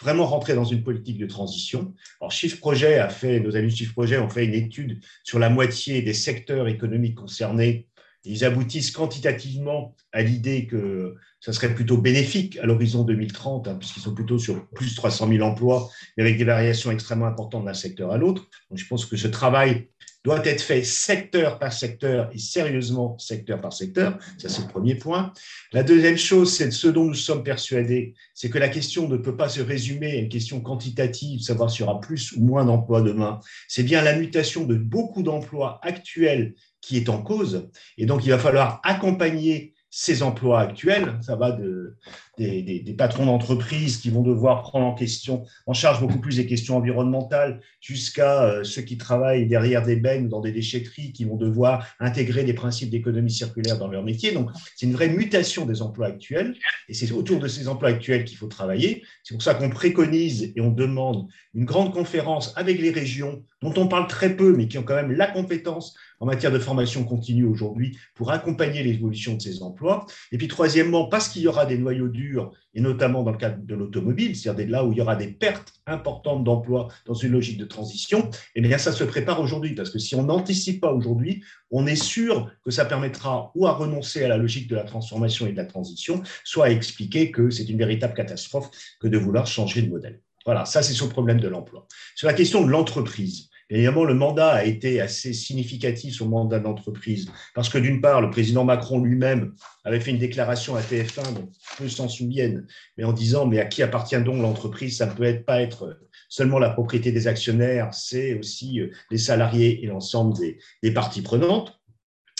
vraiment rentrer dans une politique de transition. Alors, Chiffre Projet a fait, nos amis de Chiffre Projet ont fait une étude sur la moitié des secteurs économiques concernés ils aboutissent quantitativement à l'idée que ça serait plutôt bénéfique à l'horizon 2030, hein, puisqu'ils sont plutôt sur plus de 300 000 emplois, mais avec des variations extrêmement importantes d'un secteur à l'autre. Donc, je pense que ce travail doit être fait secteur par secteur et sérieusement secteur par secteur. Ça, c'est le premier point. La deuxième chose, c'est ce dont nous sommes persuadés, c'est que la question ne peut pas se résumer à une question quantitative, savoir s'il y aura plus ou moins d'emplois demain. C'est bien la mutation de beaucoup d'emplois actuels qui est en cause. Et donc, il va falloir accompagner ces emplois actuels. Ça va de, des, patrons d'entreprise qui vont devoir prendre en question, en charge beaucoup plus des questions environnementales, jusqu'à euh, ceux qui travaillent derrière des bennes dans des déchetteries, qui vont devoir intégrer des principes d'économie circulaire dans leur métier. Donc, c'est une vraie mutation des emplois actuels, et c'est autour de ces emplois actuels qu'il faut travailler. C'est pour ça qu'on préconise et on demande une grande conférence avec les régions, dont on parle très peu, mais qui ont quand même la compétence en matière de formation continue aujourd'hui pour accompagner l'évolution de ces emplois. Et puis, troisièmement, parce qu'il y aura des noyaux durs et notamment dans le cadre de l'automobile, c'est-à-dire là où il y aura des pertes importantes d'emplois dans une logique de transition, eh bien, ça se prépare aujourd'hui, parce que si on n'anticipe pas aujourd'hui, on est sûr que ça permettra ou à renoncer à la logique de la transformation et de la transition, soit à expliquer que c'est une véritable catastrophe que de vouloir changer de modèle. Voilà, ça c'est sur le problème de l'emploi. Sur la question de l'entreprise, Évidemment, le mandat a été assez significatif sur le mandat d'entreprise, parce que d'une part, le président Macron lui-même avait fait une déclaration à TF1, donc peu s'en souviennent, mais en disant, mais à qui appartient donc l'entreprise? Ça ne peut pas être seulement la propriété des actionnaires, c'est aussi euh, les salariés et l'ensemble des parties prenantes.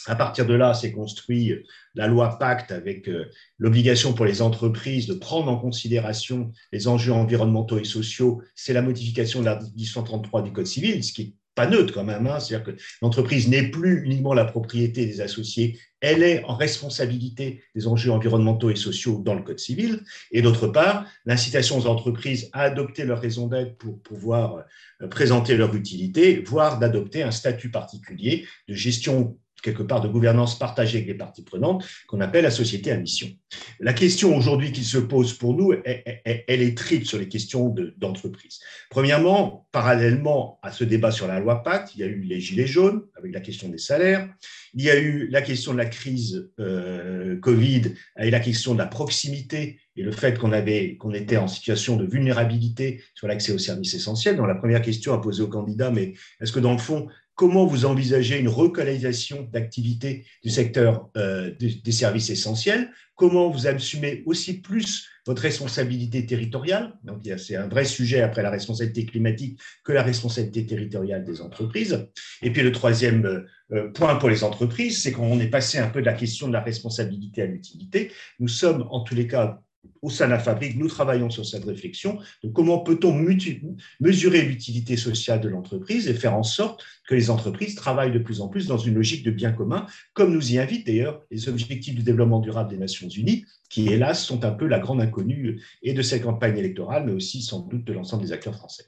À partir de là, s'est construit la loi Pacte avec euh, l'obligation pour les entreprises de prendre en considération les enjeux environnementaux et sociaux. C'est la modification de l'article 133 du Code civil, ce qui est pas neutre quand même. Hein. C'est-à-dire que l'entreprise n'est plus uniquement la propriété des associés, elle est en responsabilité des enjeux environnementaux et sociaux dans le Code civil. Et d'autre part, l'incitation aux entreprises à adopter leur raison d'être pour pouvoir euh, présenter leur utilité, voire d'adopter un statut particulier de gestion quelque part de gouvernance partagée avec les parties prenantes, qu'on appelle la société à mission. La question aujourd'hui qui se pose pour nous, elle, est triple sur les questions d'entreprise. Premièrement, parallèlement à ce débat sur la loi Pacte, il y a eu les gilets jaunes avec la question des salaires, il y a eu la question de la crise euh, Covid et la question de la proximité et le fait qu'on avait était en situation de vulnérabilité sur l'accès aux services essentiels. Donc la première question à poser aux candidats, mais est-ce que dans le fond, comment vous envisagez une relocalisation d'activité du secteur euh, des, services essentiels, comment vous assumez aussi plus votre responsabilité territoriale? C'est un vrai sujet après la responsabilité climatique que la responsabilité territoriale des entreprises. Et puis, le troisième euh, point pour les entreprises, c'est qu'on est passé un peu de la question de la responsabilité à l'utilité. Nous sommes, en tous les cas, au sein de la fabrique, nous travaillons sur cette réflexion de comment peut-on mesurer l'utilité sociale de l'entreprise et faire en sorte que les entreprises travaillent de plus en plus dans une logique de bien commun, comme nous y invitent d'ailleurs les objectifs du développement durable des Nations Unies, qui hélas sont un peu la grande inconnue et de cette campagne électorale, mais aussi sans doute de l'ensemble des acteurs français.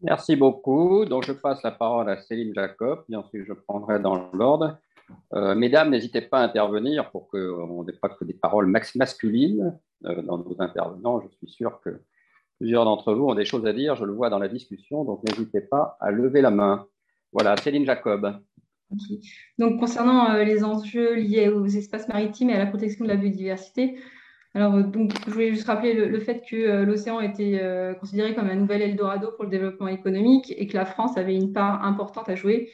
Merci beaucoup. Donc je passe la parole à Céline Jacob, et ensuite je prendrai dans l'ordre. Euh, mesdames, n'hésitez pas à intervenir pour qu'on n'ait pas que des paroles masculines euh, dans nos intervenants. Je suis sûr que plusieurs d'entre vous ont des choses à dire, je le vois dans la discussion, donc n'hésitez pas à lever la main. Voilà, Céline Jacob. Donc, concernant euh, les enjeux liés aux espaces maritimes et à la protection de la biodiversité, alors, donc, je voulais juste rappeler le, fait que l'océan était considéré comme un nouvel Eldorado pour le développement économique et que la France avait une part importante à jouer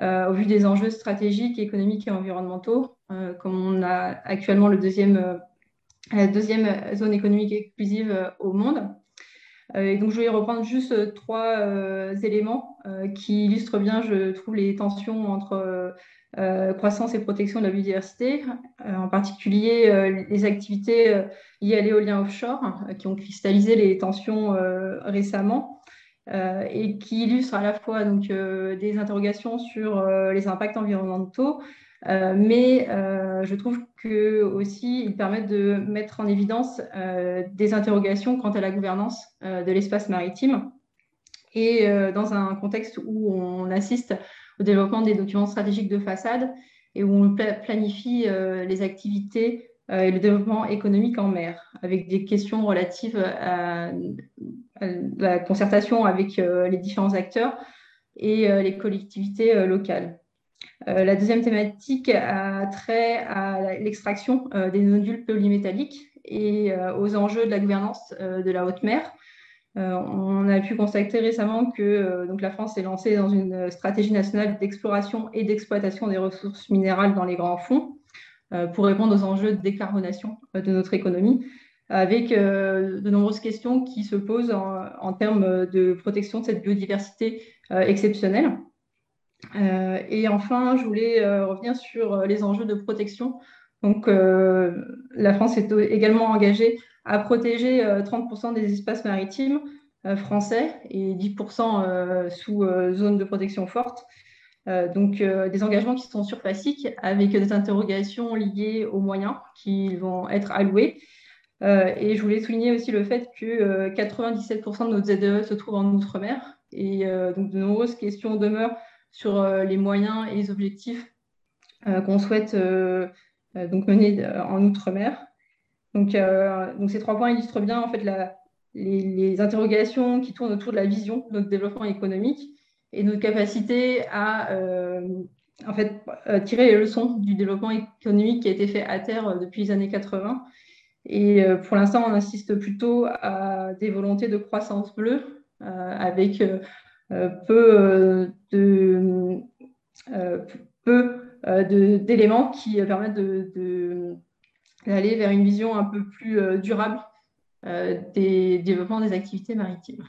euh, au vu des enjeux stratégiques, économiques et environnementaux, euh, comme on a actuellement le deuxième, euh, la deuxième zone économique exclusive au monde. Et donc, je vais reprendre juste trois éléments qui illustrent bien, je trouve, les tensions entre croissance et protection de la biodiversité, en particulier les activités liées à l'éolien offshore qui ont cristallisé les tensions récemment. Euh, et qui illustre à la fois donc, euh, des interrogations sur euh, les impacts environnementaux, mais je trouve que aussi ils permettent de mettre en évidence des interrogations quant à la gouvernance de l'espace maritime. Et dans un contexte où on assiste au développement des documents stratégiques de façade et où on planifie les activités et le développement économique en mer, avec des questions relatives à, la concertation avec euh, les différents acteurs et euh, les collectivités euh, locales. la deuxième thématique a trait à l'extraction des nodules polymétalliques et aux enjeux de la gouvernance de la haute mer. on a pu constater récemment que donc, la France s'est lancée dans une stratégie nationale d'exploration et d'exploitation des ressources minérales dans les grands fonds pour répondre aux enjeux de décarbonation de notre économie avec euh, de nombreuses questions qui se posent en, termes de protection de cette biodiversité euh, exceptionnelle. Euh, et enfin, je voulais revenir sur les enjeux de protection. Donc, la France est également engagée à protéger 30% des espaces maritimes français et 10% sous zone de protection forte. Donc, des engagements qui sont surfaciques avec des interrogations liées aux moyens qui vont être alloués euh, et je voulais souligner aussi le fait que 97% euh, de nos ZEE se trouvent en Outre-mer. Et euh, donc, de nombreuses questions demeurent sur les moyens et les objectifs qu'on souhaite donc mener en Outre-mer. Donc, ces trois points illustrent bien en fait, la, les, interrogations qui tournent autour de la vision de notre développement économique et notre capacité à en fait, tirer les leçons du développement économique qui a été fait à terre depuis les années 80 et euh, pour l'instant, on insiste plutôt à des volontés de croissance bleue euh, avec euh, peu de peu d'éléments qui permettent d'aller vers une vision un peu plus durable des développements des activités maritimes.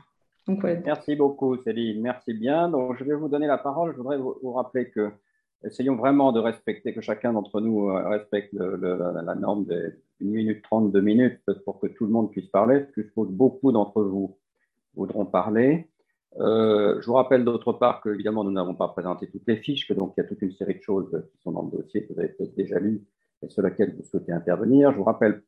Merci beaucoup, Céline. Merci bien. Donc, je vais vous donner la parole. Je voudrais vous rappeler que essayons vraiment de respecter, que chacun d'entre nous euh, respecte la, norme de 1 minute 30, 2 minutes pour que tout le monde puisse parler, parce que je suppose beaucoup d'entre vous voudront parler. Euh, je vous rappelle d'autre part que, évidemment, nous n'avons pas présenté toutes les fiches, que donc il y a toute une série de choses qui sont dans le dossier que vous avez peut-être déjà lues et sur lesquelles vous souhaitez intervenir. Je vous rappelle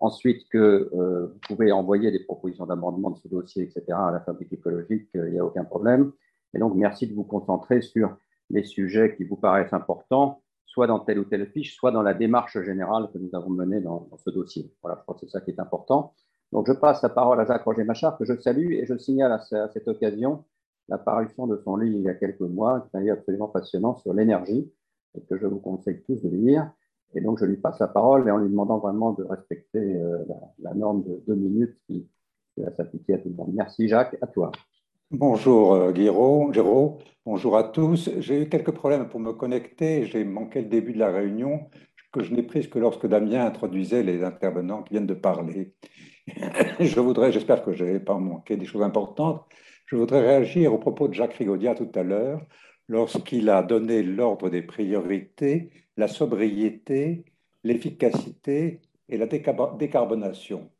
ensuite que euh, vous pouvez envoyer des propositions d'amendement de ce dossier, etc., à la fabrique écologique, il n'y a aucun problème. Et donc, merci de vous concentrer sur les sujets qui vous paraissent importants, soit dans telle ou telle fiche, soit dans la démarche générale que nous avons menée dans, ce dossier. Voilà, je crois que c'est ça qui est important. Donc, je passe la parole à Jacques Roger-Machard, que je salue, et je signale à, cette occasion la parution de son livre il y a quelques mois, qui est un livre absolument passionnant sur l'énergie, et que je vous conseille tous de lire. Et donc, je lui passe la parole, et en lui demandant vraiment de respecter euh, la, norme de deux minutes qui, va s'appliquer à tout le monde. Merci, Jacques, à toi. Bonjour euh, Guiraud, bonjour à tous. J'ai eu quelques problèmes pour me connecter, j'ai manqué le début de la réunion que je n'ai prise que lorsque Damien introduisait les intervenants qui viennent de parler. <laughs> je voudrais, j'espère que je n'ai pas manqué des choses importantes, je voudrais réagir au propos de Jacques Rigaudia tout à l'heure lorsqu'il a donné l'ordre des priorités, la sobriété, l'efficacité et la décarbonation.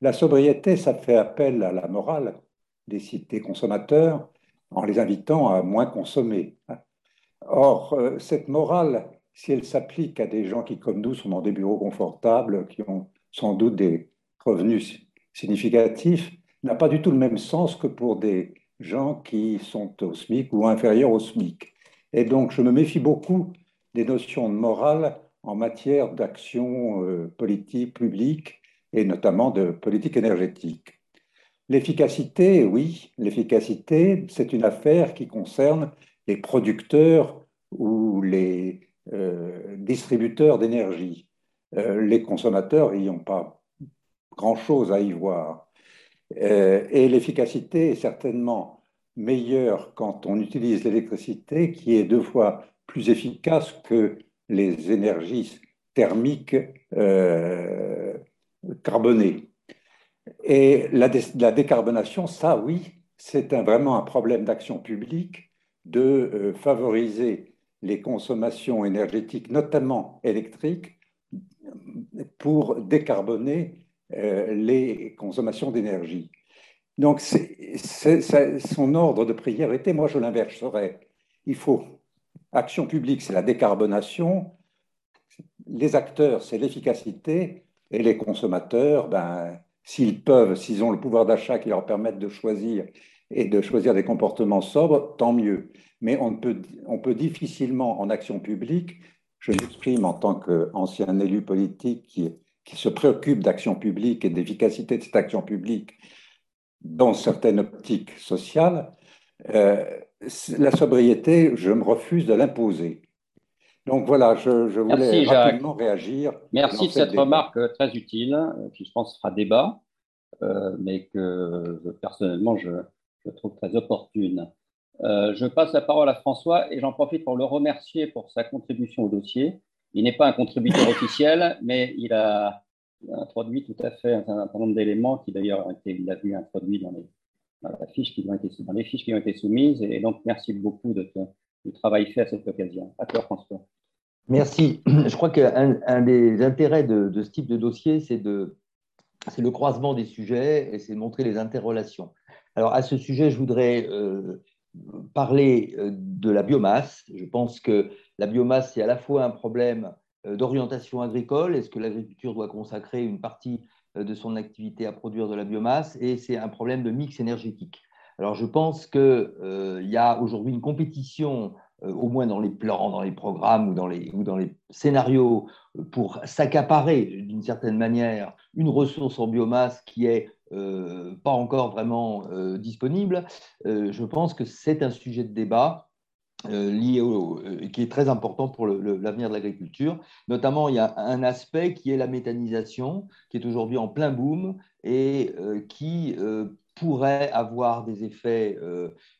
La sobriété, ça fait appel à la morale, des cités consommateurs en les invitant à moins consommer. Or, euh, cette morale, si elle s'applique à des gens qui, comme nous, sont dans des bureaux confortables, qui ont sans doute des revenus significatifs, n'a pas du tout le même sens que pour des gens qui sont au SMIC ou inférieurs au SMIC. Et donc, je me méfie beaucoup des notions de morale en matière d'action euh, politique publique et notamment de politique énergétique. L'efficacité, oui, l'efficacité, c'est une affaire qui concerne les producteurs ou les euh, distributeurs d'énergie. Euh, les consommateurs n'y ont pas grand-chose à y voir. Euh, et l'efficacité est certainement meilleure quand on utilise l'électricité, qui est deux fois plus efficace que les énergies thermiques carbonées. Et la, décarbonation, ça, oui, c'est vraiment un problème d'action publique de euh, favoriser les consommations énergétiques, notamment électriques, pour décarboner euh, les consommations d'énergie. Donc, son ordre de priorité. Moi, je l'inverserais. Il faut action publique, c'est la décarbonation. Les acteurs, c'est l'efficacité. Et les consommateurs, ben, S'ils peuvent, s'ils ont le pouvoir d'achat qui leur permettent de choisir et de choisir des comportements sobres, tant mieux. Mais on peut, on peut difficilement, en action publique, je m'exprime en tant qu'ancien élu politique qui, qui se préoccupe d'action publique et d'efficacité de cette action publique dans certaines optiques sociales, euh, la sobriété, je me refuse de l'imposer. Donc voilà, je, voulais rapidement réagir. Merci de cette remarque très utile, qui je pense fera débat, mais que personnellement je, trouve très opportune. je passe la parole à François et j'en profite pour le remercier pour sa contribution au dossier. Il n'est pas un contributeur officiel, mais il a, introduit tout à fait un certain nombre d'éléments qui d'ailleurs ont il l'a vu, introduits dans les, fiches qui ont été, dans les fiches qui ont été soumises. Et donc, merci beaucoup de du travail fait à cette occasion. À toi, François. Merci. <clears throat> Je crois qu'un un des intérêts de, ce type de dossier, c'est le croisement des sujets et c'est montrer les interrelations. Alors, à ce sujet, je voudrais euh, parler euh, de la biomasse. Je pense que la biomasse, c'est à la fois un problème euh, d'orientation agricole. Est-ce que l'agriculture doit consacrer une partie euh, de son activité à produire de la biomasse Et c'est un problème de mix énergétique. Alors je pense qu'il euh, y a aujourd'hui une compétition, au moins dans les plans, dans les programmes ou dans les, scénarios, pour s'accaparer d'une certaine manière une ressource en biomasse qui est pas encore vraiment disponible. je pense que c'est un sujet de débat lié au, euh, qui est très important pour l'avenir de l'agriculture. Notamment, il y a un aspect qui est la méthanisation, qui est aujourd'hui en plein boom et euh, qui pourrait avoir des effets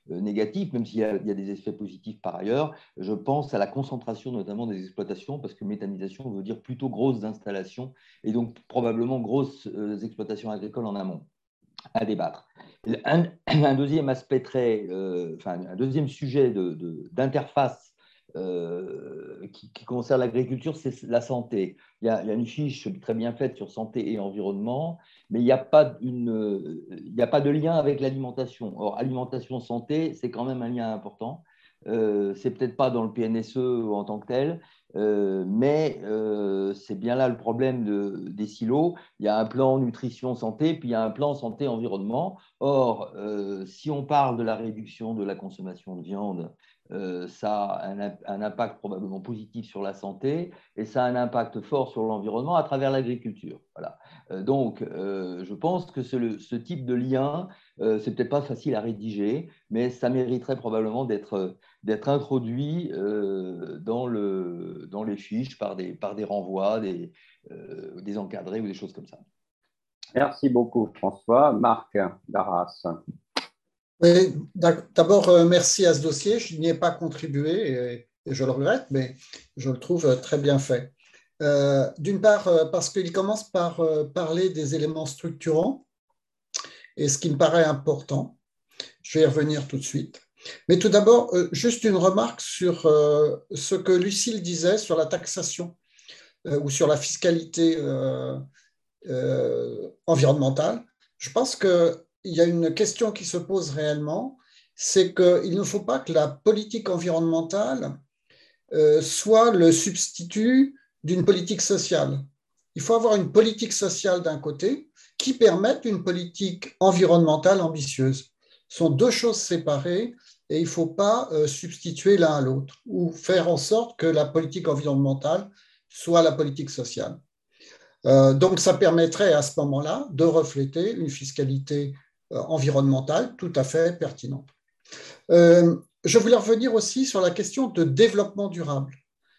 négatifs, même s'il y, a des effets positifs par ailleurs. Je pense à la concentration notamment des exploitations, parce que méthanisation veut dire plutôt grosses installations et donc probablement grosses exploitations agricoles en amont à débattre. <clears throat> Un, deuxième aspect très, euh, enfin, un deuxième sujet d'interface euh, qui, concerne l'agriculture, c'est la santé. Il y, a, une fiche très bien faite sur santé et environnement, mais il n'y a, a pas de lien avec l'alimentation. Or, alimentation-santé, c'est quand même un lien important. Euh, c'est peut-être pas dans le PNSE en tant que tel, euh, mais euh, c'est bien là le problème de, des silos. Il y a un plan nutrition santé, puis il y a un plan santé environnement. Or, si on parle de la réduction de la consommation de viande, ça a un, impact probablement positif sur la santé et ça a un impact fort sur l'environnement à travers l'agriculture. Voilà. donc, je pense que ce, type de lien, c'est peut-être pas facile à rédiger, mais ça mériterait probablement d'être introduit dans le dans les fiches par des, par des renvois, des, euh, des encadrés ou des choses comme ça. Merci beaucoup, François. Marc Darras. D'abord, euh, merci à ce dossier. Je n'y ai pas contribué et, je le regrette, mais je le trouve très bien fait. Euh, d'une part, parce qu'il commence par parler des éléments structurants, et ce qui me paraît important. Je vais y revenir tout de suite. Mais tout d'abord, euh, juste une remarque sur euh, ce que Lucille disait sur la taxation euh, ou sur la fiscalité environnementale. Je pense qu'il y a une question qui se pose réellement, c'est qu'il ne faut pas que la politique environnementale soit le substitut d'une politique sociale. Il faut avoir une politique sociale d'un côté qui permette une politique environnementale ambitieuse. Ce sont deux choses séparées et il ne faut pas euh, substituer l'un à l'autre ou faire en sorte que la politique environnementale soit la politique sociale. Euh, donc, ça permettrait à ce moment-là de refléter une fiscalité euh, environnementale tout à fait pertinente. je voulais revenir aussi sur la question de développement durable.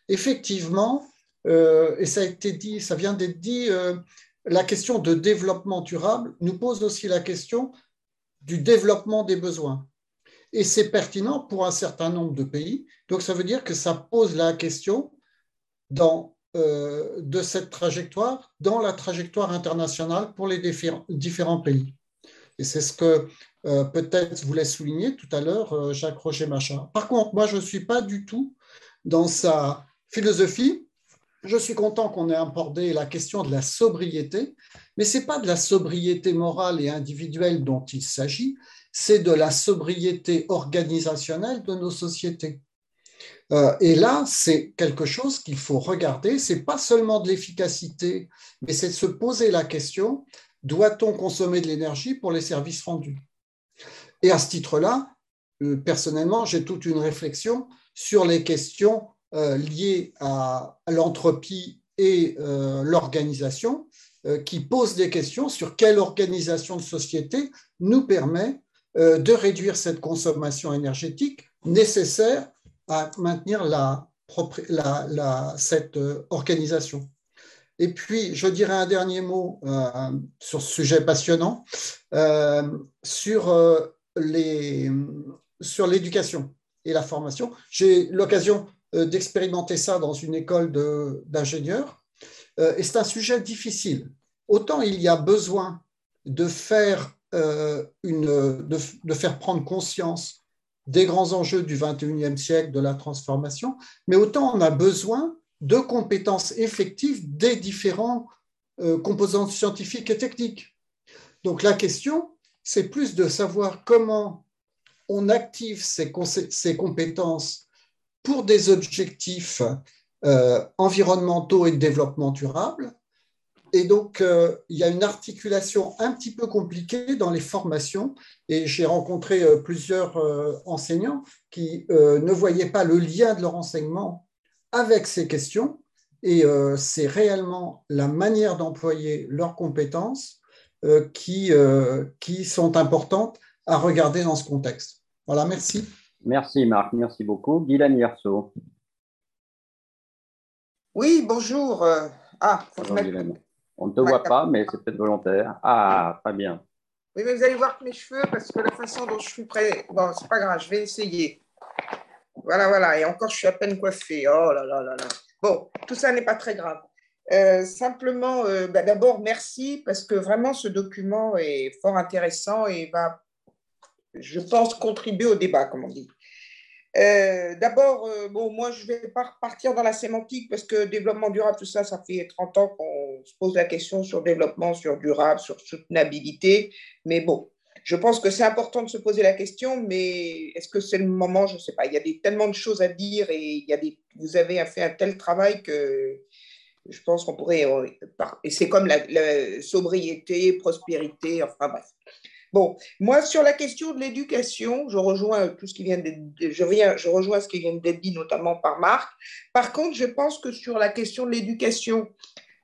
Effectivement, et ça a été dit, ça vient d'être dit, la question de développement durable nous pose aussi la question du développement des besoins et c'est pertinent pour un certain nombre de pays. Donc ça veut dire que ça pose la question dans, euh, de cette trajectoire dans la trajectoire internationale pour les différents pays. Et c'est ce que euh, peut-être voulait souligner tout à l'heure euh, Jacques Roger Machin. Par contre, moi, je ne suis pas du tout dans sa philosophie. Je suis content qu'on ait abordé la question de la sobriété, mais ce n'est pas de la sobriété morale et individuelle dont il s'agit, c'est de la sobriété organisationnelle de nos sociétés. Euh, et là, c'est quelque chose qu'il faut regarder. C'est pas seulement de l'efficacité, mais c'est de se poser la question doit-on consommer de l'énergie pour les services rendus? Et à ce titre-là, euh, personnellement, j'ai toute une réflexion sur les questions euh, liées à, l'entropie et l'organisation, qui posent des questions sur quelle organisation de société nous permet euh, de réduire cette consommation énergétique nécessaires à maintenir cette organisation. Et puis, je dirais un dernier mot sur ce sujet passionnant, sur les, sur l'éducation et la formation. J'ai l'occasion euh, d'expérimenter ça dans une école d'ingénieurs. Euh, et c'est un sujet difficile. Autant il y a besoin de faire, euh, une, de, faire prendre conscience des grands enjeux du 21e siècle, de la transformation, mais autant on a besoin de compétences effectives des différents composantes scientifiques et techniques. Donc la question, c'est plus de savoir comment on active ces, compétences pour des objectifs euh, environnementaux et de développement durable. Et donc, euh, il y a une articulation un petit peu compliquée dans les formations. Et j'ai rencontré euh, plusieurs enseignants qui ne voyaient pas le lien de leur enseignement avec ces questions. Et c'est réellement la manière d'employer leurs compétences qui, qui sont importantes à regarder dans ce contexte. Voilà, merci. Merci Marc, merci beaucoup. Guylaine Yerso. Oui, bonjour. Euh, ah, bonjour Guylaine. On ne te voit pas, mais c'est peut-être volontaire. Ah, très bien. Oui, mais vous allez voir que mes cheveux, parce que la façon dont je suis prêt, bon, c'est pas grave, je vais essayer. Voilà, voilà, et encore, je suis à peine coiffée. Oh là là là là. Bon, tout ça n'est pas très grave. Euh, simplement, euh, bah, d'abord, merci parce que vraiment ce document est fort intéressant et va je pense, contribuer au débat, comme on dit. Euh, d'abord, bon, moi, je ne vais pas partir dans la sémantique parce que développement durable, tout ça, ça fait 30 ans qu'on se pose la question sur développement, sur durable, sur soutenabilité. Mais bon, je pense que c'est important de se poser la question, mais est-ce que c'est le moment? Je ne sais pas. Il y a tellement de choses à dire et il y a des, vous avez fait un tel travail que je pense qu'on pourrait. Euh, et c'est comme la, la, sobriété, prospérité, enfin bref. Bon, moi, sur la question de l'éducation, je rejoins tout ce qui vient je, viens, je rejoins ce qui vient d'être dit, notamment par Marc. Par contre, je pense que sur la question de l'éducation,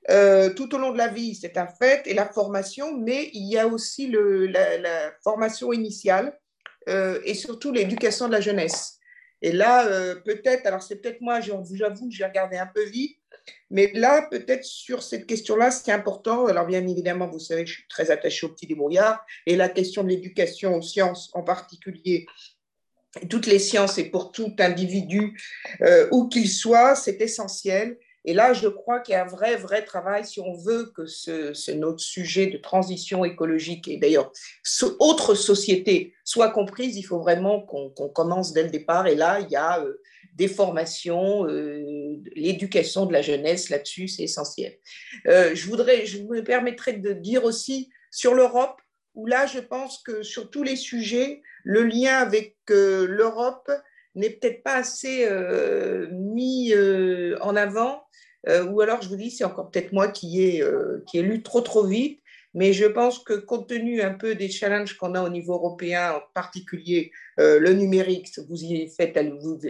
euh, tout au long de la vie, c'est un fait, et la formation, mais il y a aussi le, la, formation initiale euh, et surtout l'éducation de la jeunesse. Et là, euh, peut-être, alors c'est peut-être moi, j'avoue, j'ai regardé un peu vite, mais là, peut-être sur cette question-là, c'est important. Alors, bien évidemment, vous savez que je suis très attachée au petit débrouillard et la question de l'éducation aux sciences en particulier. Toutes les sciences et pour tout individu, où qu'il soit, c'est essentiel. Et là, je crois qu'il y a un vrai, vrai travail si on veut que ce, notre sujet de transition écologique et d'ailleurs autre société soit comprise. Il faut vraiment qu'on commence dès le départ. Et là, il y a euh, des formations, euh, l'éducation de la jeunesse là-dessus, c'est essentiel. Euh, je, voudrais, je me permettrai de dire aussi sur l'Europe, où là, je pense que sur tous les sujets, le lien avec euh, l'Europe n'est peut-être pas assez mis en avant, ou alors je vous dis, c'est encore peut-être moi qui ai, ai lu trop trop vite, mais je pense que compte tenu un peu des challenges qu'on a au niveau européen, en particulier euh, le numérique, vous y faites,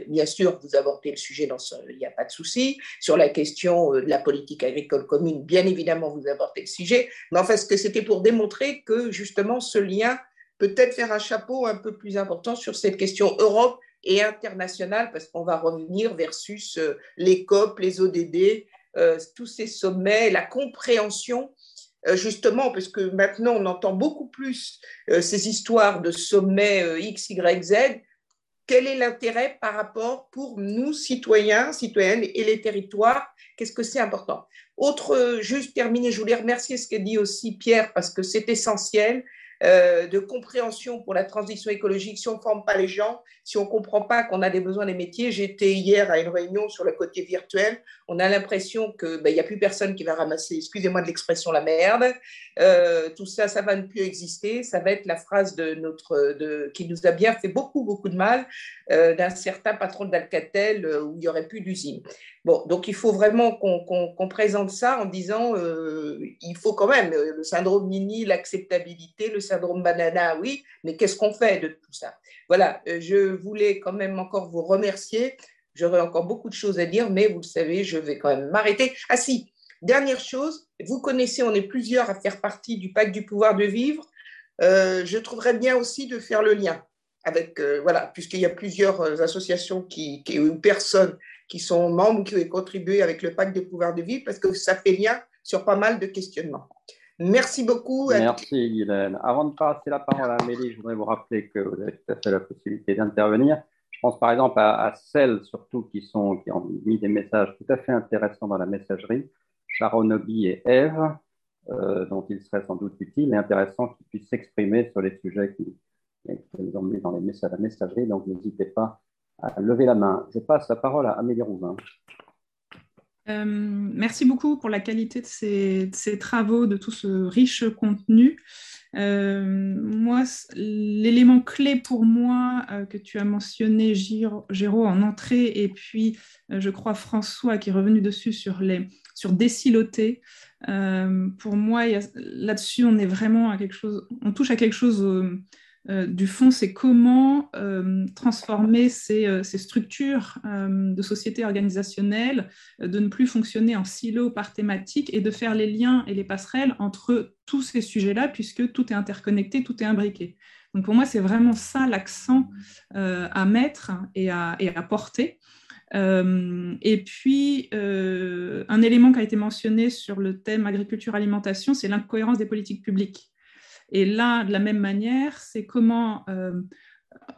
bien sûr, vous abordez le sujet, il n'y a pas de souci. Sur la question euh, de la politique agricole commune, bien évidemment, vous abordez le sujet. Mais enfin, ce que c'était pour démontrer que justement ce lien peut-être faire un chapeau un peu plus important sur cette question Europe et internationale, parce qu'on va revenir versus euh, les COP, les ODD, tous ces sommets, la compréhension euh, justement, parce que maintenant on entend beaucoup plus euh, ces histoires de sommets euh, X, Y, Z. Quel est l'intérêt par rapport pour nous, citoyens, citoyennes et les territoires? Qu'est-ce que c'est important? Autre, juste terminer, je voulais remercier ce qu'a dit aussi Pierre, parce que c'est essentiel. Euh, de compréhension pour la transition écologique. Si on ne forme pas les gens, si on ne comprend pas qu'on a des besoins des métiers, j'étais hier à une réunion sur le côté virtuel, on a l'impression qu'il ben, n'y a plus personne qui va ramasser, excusez-moi de l'expression, la merde. Euh, tout ça, ça va ne plus exister. Ça va être la phrase de notre, de, qui nous a bien fait beaucoup, beaucoup de mal euh, d'un certain patron d'Alcatel où il n'y aurait plus d'usine. Bon, donc il faut vraiment qu'on présente ça en disant euh, il faut quand même euh, le syndrome Mini, l'acceptabilité, le syndrome banana, oui, mais qu'est-ce qu'on fait de tout ça? Voilà, euh, je voulais quand même encore vous remercier. J'aurais encore beaucoup de choses à dire, mais vous le savez, je vais quand même m'arrêter. Ah si, dernière chose, vous connaissez, on est plusieurs à faire partie du pacte du pouvoir de vivre. je trouverais bien aussi de faire le lien avec, voilà, puisqu'il y a plusieurs associations qui, qui, ou personnes qui sont membres qui ont contribué avec le pacte de pouvoir de vie, parce que ça fait lien sur pas mal de questionnements. Merci beaucoup. Merci, Guylaine. Avant de passer la parole à Amélie, je voudrais vous rappeler que vous avez tout à fait la possibilité d'intervenir. Je pense par exemple à, celles surtout qui, sont, qui ont mis des messages tout à fait intéressants dans la messagerie, Sharon Obi et Eve, euh, dont il serait sans doute utile et intéressant qu'ils puissent s'exprimer sur les sujets qui, qui ont mis dans les messages, la messagerie. Donc n'hésitez pas lever la main. Je passe la parole à Amélie Rouvin. Euh, merci beaucoup pour la qualité de ces, travaux, de tout ce riche contenu. Euh, moi, l'élément clé pour moi euh, que tu as mentionné, Géraud, en entrée, et puis je crois François qui est revenu dessus sur, les, sur déciloter. pour moi, là-dessus, on est vraiment à quelque chose, on touche à quelque chose euh, du fond, c'est comment euh, transformer ces, euh, structures de société organisationnelle, de ne plus fonctionner en silo par thématique et de faire les liens et les passerelles entre tous ces sujets-là, puisque tout est interconnecté, tout est imbriqué. Donc pour moi, c'est vraiment ça l'accent à mettre et à porter. et puis, un élément qui a été mentionné sur le thème agriculture-alimentation, c'est l'incohérence des politiques publiques. Et là, de la même manière, c'est comment euh,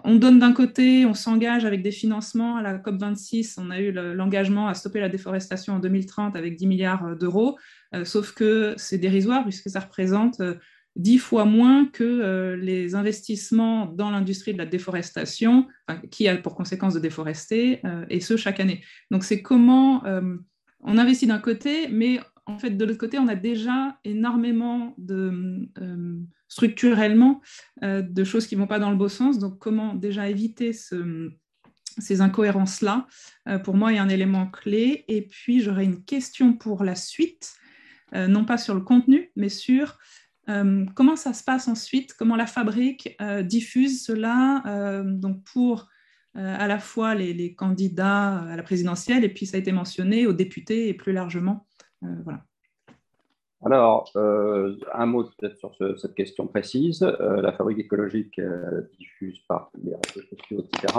on donne d'un côté, on s'engage avec des financements. À la COP26, on a eu l'engagement à stopper la déforestation en 2030 avec 10 milliards euh, d'euros, euh, sauf que c'est dérisoire puisque ça représente 10 fois moins que les investissements dans l'industrie de la déforestation, qui a pour conséquence de déforester, et ce chaque année. Donc c'est comment on investit d'un côté, mais en fait, de l'autre côté, on a déjà énormément de structurellement euh, de choses qui ne vont pas dans le bon sens. Donc, comment déjà éviter ces incohérences-là? Euh, Pour moi, il y a un élément clé. Et puis, j'aurais une question pour la suite, euh, non pas sur le contenu, mais sur comment ça se passe ensuite, comment la fabrique diffuse cela donc pour à la fois les, candidats à la présidentielle et puis ça a été mentionné aux députés et plus largement. Voilà. Alors, euh, un mot peut-être sur cette question précise. Euh, la fabrique écologique euh, diffuse par les réseaux sociaux, etc.,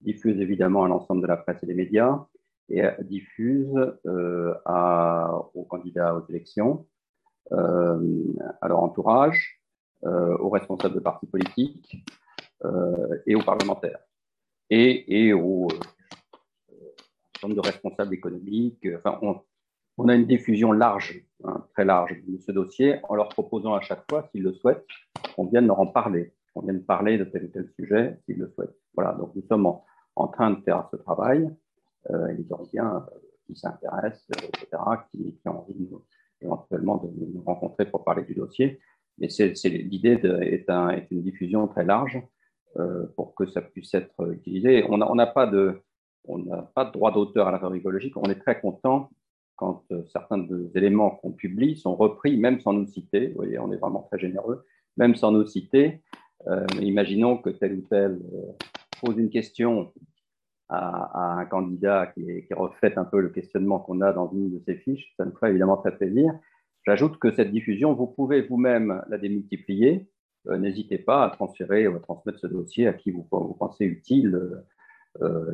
diffuse évidemment à l'ensemble de la presse et des médias, et diffuse aux candidats aux élections, à leur entourage, aux responsables de partis politiques et aux parlementaires, et, et aux de responsables économiques. Enfin, on, on a une diffusion large, hein, très large de ce dossier, en leur proposant à chaque fois, s'ils le souhaitent, qu'on vienne leur en parler, qu'on vienne parler de tel ou tel sujet, s'ils le souhaitent. Voilà, donc nous sommes en, train de faire ce travail. Euh, les Européens euh, qui s'intéressent, euh, etc., qui, ont envie éventuellement de nous rencontrer pour parler du dossier. Mais l'idée est, une diffusion très large euh, pour que ça puisse être utilisé. On n'a pas de on n'a pas de droit d'auteur à fabrique écologique. On est très content quand euh, certains des éléments qu'on publie sont repris, même sans nous citer. Vous voyez, on est vraiment très généreux, même sans nous citer. Euh, imaginons que tel ou tel euh, pose une question à, un candidat qui, reflète un peu le questionnement qu'on a dans une de ses fiches. Ça nous ferait évidemment très plaisir. J'ajoute que cette diffusion, vous pouvez vous-même la démultiplier. N'hésitez pas à transférer ou à transmettre ce dossier à qui vous pensez utile,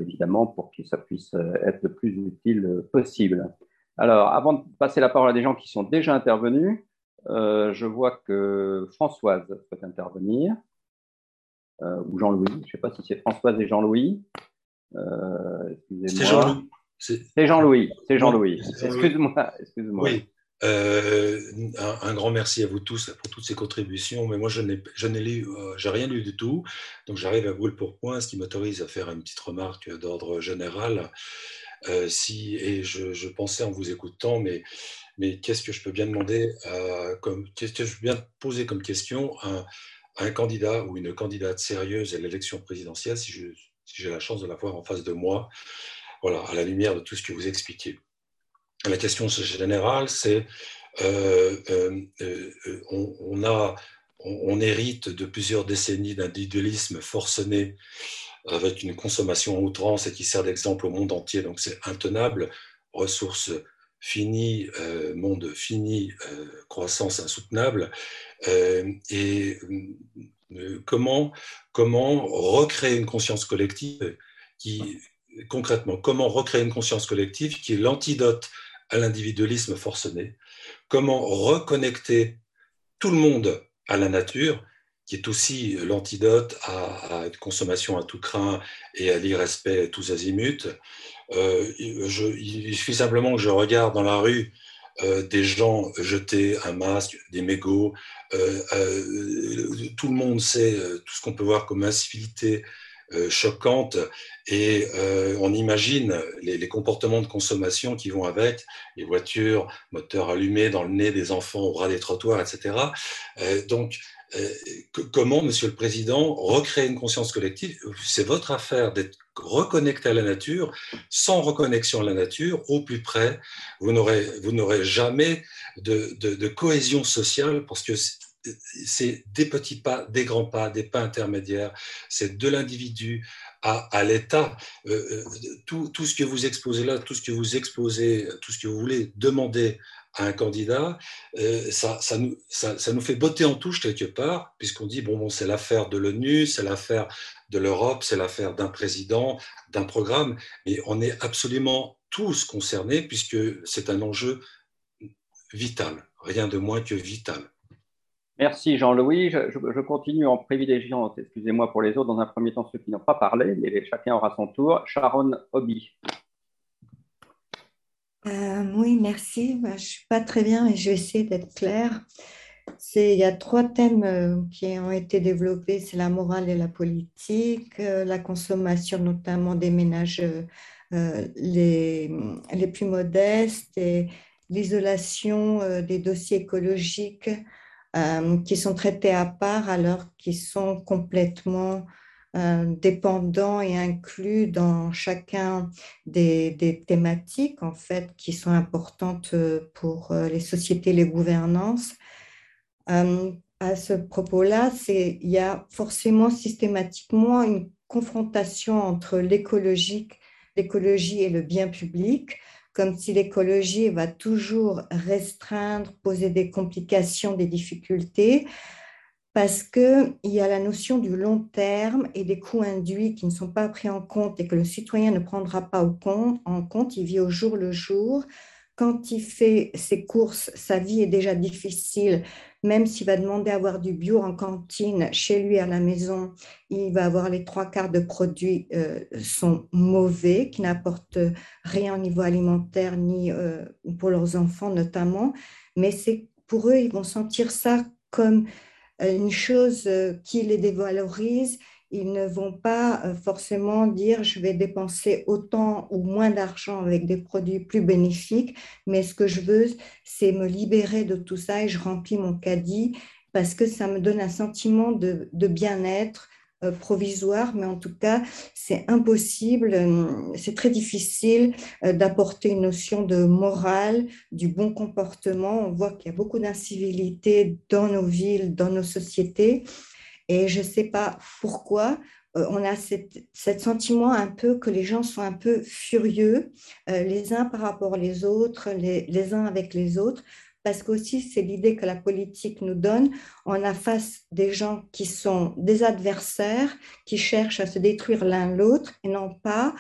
évidemment, pour que ça puisse être le plus utile possible. Alors, avant de passer la parole à des gens qui sont déjà intervenus, euh, je vois que Françoise peut intervenir, euh, ou Jean-Louis. Je ne sais pas si c'est Françoise et Jean-Louis. Euh, c'est Jean-Louis. C'est Jean-Louis. C'est Jean-Louis. Excuse-moi. Excuse oui. un, grand merci à vous tous pour toutes ces contributions. Mais moi, je n'ai, lu, j'ai rien lu du tout. Donc, j'arrive à brûle pour point, ce qui m'autorise à faire une petite remarque d'ordre général. Euh, si, et je, pensais en vous écoutant, mais, mais qu'est-ce que je peux bien demander, comme, qu'est-ce que je peux bien poser comme question à, un candidat ou une candidate sérieuse à l'élection présidentielle, si, j'ai la chance de la voir en face de moi, voilà, à la lumière de tout ce que vous expliquez. La question générale, c'est euh, euh, on, a, on, hérite de plusieurs décennies d'individualisme forcené avec une consommation en outrance et qui sert d'exemple au monde entier. Donc c'est intenable. Ressources finies, euh, monde fini, euh, croissance insoutenable. Euh, et comment, comment recréer une conscience collective qui, concrètement, comment recréer une conscience collective qui est l'antidote à l'individualisme forcené, comment reconnecter tout le monde à la nature, qui est aussi l'antidote à, une consommation à tout craint et à l'irrespect tous azimuts. Euh, il suffit simplement que je regarde dans la rue euh, des gens jeter un masque, des mégots. Euh, tout le monde sait tout ce qu'on peut voir comme incivilité choquante et on imagine les, les, comportements de consommation qui vont avec, les voitures, moteurs allumés dans le nez des enfants au bras des trottoirs, etc. donc, euh, comment, Monsieur le Président, recréer une conscience collective C'est votre affaire d'être reconnecté à la nature. Sans reconnexion à la nature, au plus près, vous n'aurez jamais de, cohésion sociale parce que c'est des petits pas, des grands pas, des pas intermédiaires. C'est de l'individu à, l'État. Euh, euh, tout, ce que vous exposez là, tout ce que vous exposez, tout ce que vous voulez demander à un candidat, euh, ça, nous fait botter en touche quelque part, puisqu'on dit, bon, bon c'est l'affaire de l'ONU, c'est l'affaire de l'Europe, c'est l'affaire d'un président, d'un programme, mais on est absolument tous concernés, puisque c'est un enjeu vital, rien de moins que vital. Merci Jean-Louis. Je, continue en privilégiant, excusez-moi pour les autres, dans un premier temps ceux qui n'ont pas parlé, mais chacun aura son tour. Sharon Hobby. Euh, oui, merci. Bah, je ne suis pas très bien, mais je vais essayer d'être claire. Il y a trois thèmes euh, qui ont été développés, c'est la morale et la politique, euh, la consommation notamment des ménages les, les, plus modestes et l'isolation des dossiers écologiques qui sont traités à part alors qu'ils sont complètement euh, dépendants et inclus dans chacun des, thématiques en fait qui sont importantes euh, pour euh, les sociétés, les gouvernances. à ce propos-là, il y a forcément systématiquement une confrontation entre l'écologie et le bien public, comme si l'écologie va toujours restreindre, poser des complications, des difficultés, parce qu'il y a la notion du long terme et des coûts induits qui ne sont pas pris en compte et que le citoyen ne prendra pas en compte. Il vit au jour le jour. Quand il fait ses courses, sa vie est déjà difficile. Même s'il va demander à avoir du bio en cantine chez lui à la maison, il va avoir les trois quarts de produits euh, sont mauvais, qui n'apportent rien au niveau alimentaire ni euh, pour leurs enfants notamment. Mais c'est pour eux, ils vont sentir ça comme euh, une chose qui les dévalorise. Ils ne vont pas euh, forcément dire je vais dépenser autant ou moins d'argent avec des produits plus bénéfiques, mais ce que je veux, c'est me libérer de tout ça et je remplis mon caddie parce que ça me donne un sentiment de, bien-être, euh, provisoire, mais en tout cas, c'est impossible, euh, c'est très difficile d'apporter une notion de morale, du bon comportement. On voit qu'il y a beaucoup d'incivilité dans nos villes, dans nos sociétés, et je ne sais pas pourquoi. On a ce sentiment un peu que les gens sont un peu furieux les uns par rapport aux autres, les uns avec les autres, parce qu'aussi c'est l'idée que la politique nous donne. On a face des gens qui sont des adversaires, qui cherchent à se détruire l'un l'autre et non pas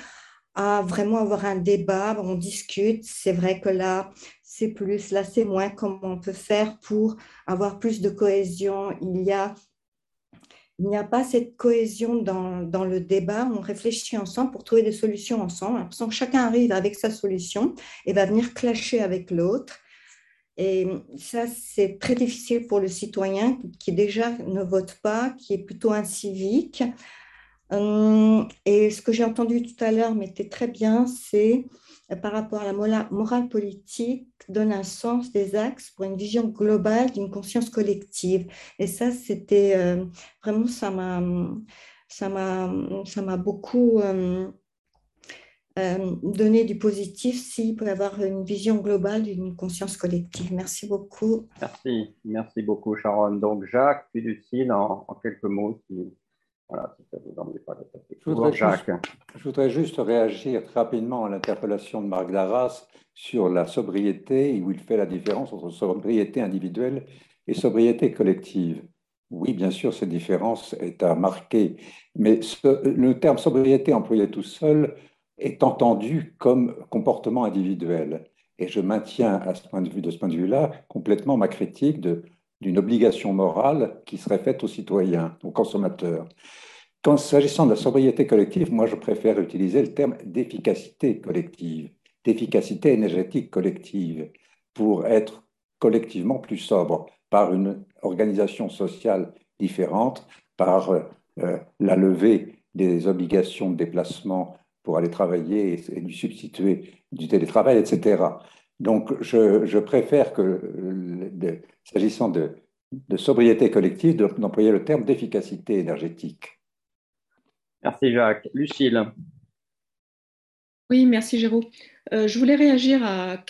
à vraiment avoir un débat, on discute, c'est vrai que là c'est plus, là c'est moins, comment on peut faire pour avoir plus de cohésion. Il y a il n'y a pas cette cohésion dans, dans, le débat. On réfléchit ensemble pour trouver des solutions ensemble. chacun arrive avec sa solution et va venir clasher avec l'autre. Et ça, c'est très difficile pour le citoyen qui déjà ne vote pas, qui est plutôt incivique. Hum, et ce que j'ai entendu tout à l'heure, mais était très bien, c'est par rapport à la morale politique, donne un sens des axes pour une vision globale d'une conscience collective. Et ça, c'était euh, vraiment, ça m'a, ça m'a, ça m'a beaucoup euh, donner du positif s'il peut avoir une vision globale d'une conscience collective. Merci beaucoup. Merci, merci beaucoup Sharon. Donc Jacques, puis Lucille, en, en quelques mots, si, voilà, si ça vous ennuie pas je voudrais, Jacques. Juste, je voudrais juste réagir rapidement à l'interpellation de Marc Darras sur la sobriété, où il fait la différence entre sobriété individuelle et sobriété collective. Oui, bien sûr, cette différence est à marquer. Mais le terme sobriété employé tout seul est entendu comme comportement individuel. Et je maintiens à ce point de vue, de ce point de vue-là, complètement ma critique d'une obligation morale qui serait faite aux citoyens, aux consommateurs. Quand s'agissant de la sobriété collective, moi je préfère utiliser le terme d'efficacité collective, d'efficacité énergétique collective, pour être collectivement plus sobre par une organisation sociale différente, par euh, la levée des obligations de déplacement pour aller travailler et, lui substituer du télétravail, etc. Donc, je, préfère que, s'agissant de, sobriété collective, d'employer le terme d'efficacité énergétique. Merci Jacques. Lucille. Oui, merci Jérôme. Euh, je voulais réagir à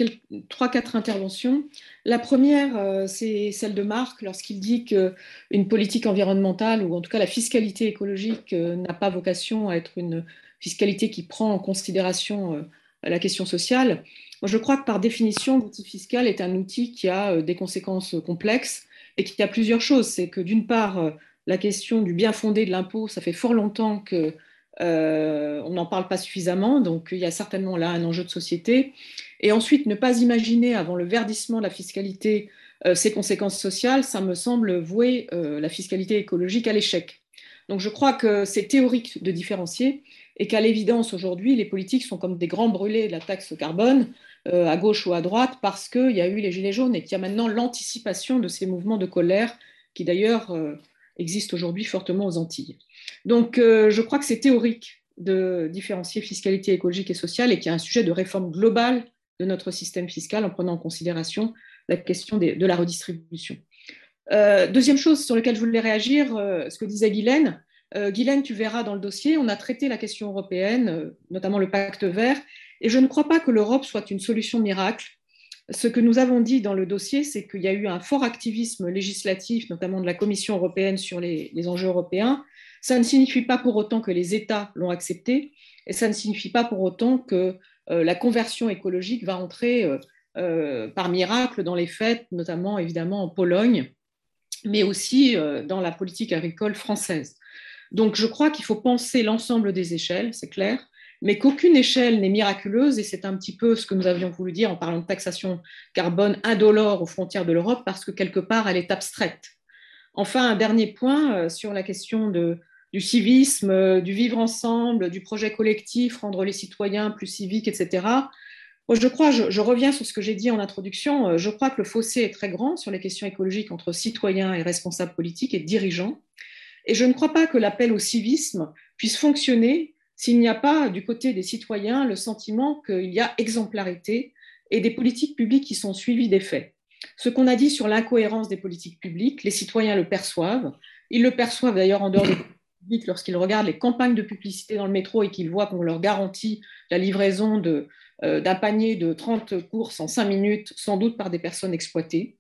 trois, quatre interventions. La première, euh, c'est celle de Marc lorsqu'il dit qu'une politique environnementale, ou en tout cas la fiscalité écologique, euh, n'a pas vocation à être une fiscalité qui prend en considération la question sociale. Je crois que par définition, l'outil fiscal est un outil qui a des conséquences complexes et qui a plusieurs choses. C'est que d'une part, la question du bien fondé de l'impôt, ça fait fort longtemps que euh, on n'en parle pas suffisamment, donc il y a certainement là un enjeu de société. Et ensuite, ne pas imaginer avant le verdissement de la fiscalité euh, ses conséquences sociales, ça me semble vouer euh, la fiscalité écologique à l'échec. Donc je crois que c'est théorique de différencier et qu'à l'évidence aujourd'hui, les politiques sont comme des grands brûlés de la taxe carbone, à gauche ou à droite, parce qu'il y a eu les gilets jaunes et qu'il y a maintenant l'anticipation de ces mouvements de colère qui d'ailleurs existent aujourd'hui fortement aux Antilles. Donc, euh, je crois que c'est théorique de différencier fiscalité écologique et sociale et qu'il y a un sujet de réforme globale de notre système fiscal en prenant en considération la question de la redistribution. Euh, deuxième chose sur laquelle je voulais réagir, euh, ce que disait Guylaine. Guylaine, tu verras dans le dossier, on a traité la question européenne, notamment le pacte vert, et je ne crois pas que l'Europe soit une solution miracle. Ce que nous avons dit dans le dossier, c'est qu'il y a eu un fort activisme législatif, notamment de la Commission européenne sur les enjeux européens, ça ne signifie pas pour autant que les États l'ont accepté, et ça ne signifie pas pour autant que euh, la conversion écologique va entrer euh, euh, par miracle dans les faits, notamment évidemment en Pologne, mais aussi dans la politique agricole française. Donc je crois qu'il faut penser l'ensemble des échelles, c'est clair, mais qu'aucune échelle n'est miraculeuse, et c'est un petit peu ce que nous avions voulu dire en parlant de taxation carbone indolore aux frontières de l'Europe, parce que quelque part, elle est abstraite. Enfin, un dernier point sur la question du civisme, euh, du vivre ensemble, du projet collectif, rendre les citoyens plus civiques, etc. je reviens sur ce que j'ai dit en introduction, euh, je crois que le fossé est très grand sur les questions écologiques entre citoyens et responsables politiques et dirigeants. Et je ne crois pas que l'appel au civisme puisse fonctionner s'il n'y a pas du côté des citoyens le sentiment qu'il y a exemplarité et des politiques publiques qui sont suivies des faits. Ce qu'on a dit sur l'incohérence des politiques publiques, les citoyens le perçoivent. Ils le perçoivent d'ailleurs en dehors des lorsqu'ils regardent les campagnes de publicité dans le métro et qu'ils voient qu'on leur garantit la livraison euh, d'un panier de 30 courses en 5 minutes, sans doute par des personnes exploitées.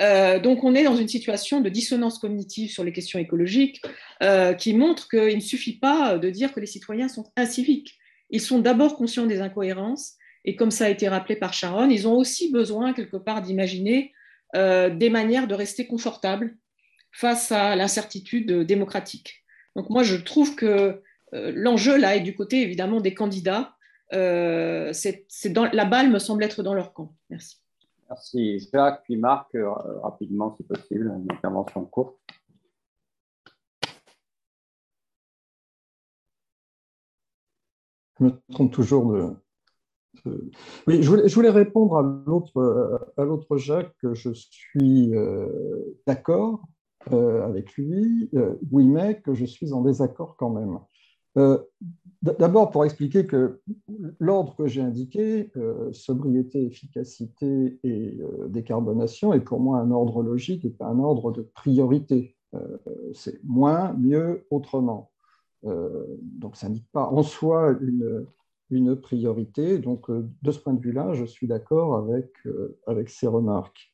Euh, donc on est dans une situation de dissonance cognitive sur les questions écologiques euh, qui montre qu'il ne suffit pas de dire que les citoyens sont inciviques. Ils sont d'abord conscients des incohérences et comme ça a été rappelé par Sharon, ils ont aussi besoin quelque part d'imaginer des manières de rester confortables face à l'incertitude démocratique. Donc moi, je trouve que euh, l'enjeu là est du côté évidemment des candidats. Euh, c'est dans, la balle me semble être dans leur camp. Merci. Merci Jacques, puis Marc, euh, rapidement si possible, une intervention courte. Je me trompe toujours de. Oui, je voulais, je voulais répondre à l'autre Jacques que je suis d'accord euh, avec lui, euh, oui, mais que je suis en désaccord quand même. Euh, d'abord, pour expliquer que l'ordre que j'ai indiqué, sobriété, efficacité et décarbonation, est pour moi un ordre logique et pas un ordre de priorité. C'est moins, mieux, autrement. donc, ça n'indique pas en soi une, priorité. Donc, de ce point de vue-là, je suis d'accord avec, avec ces remarques.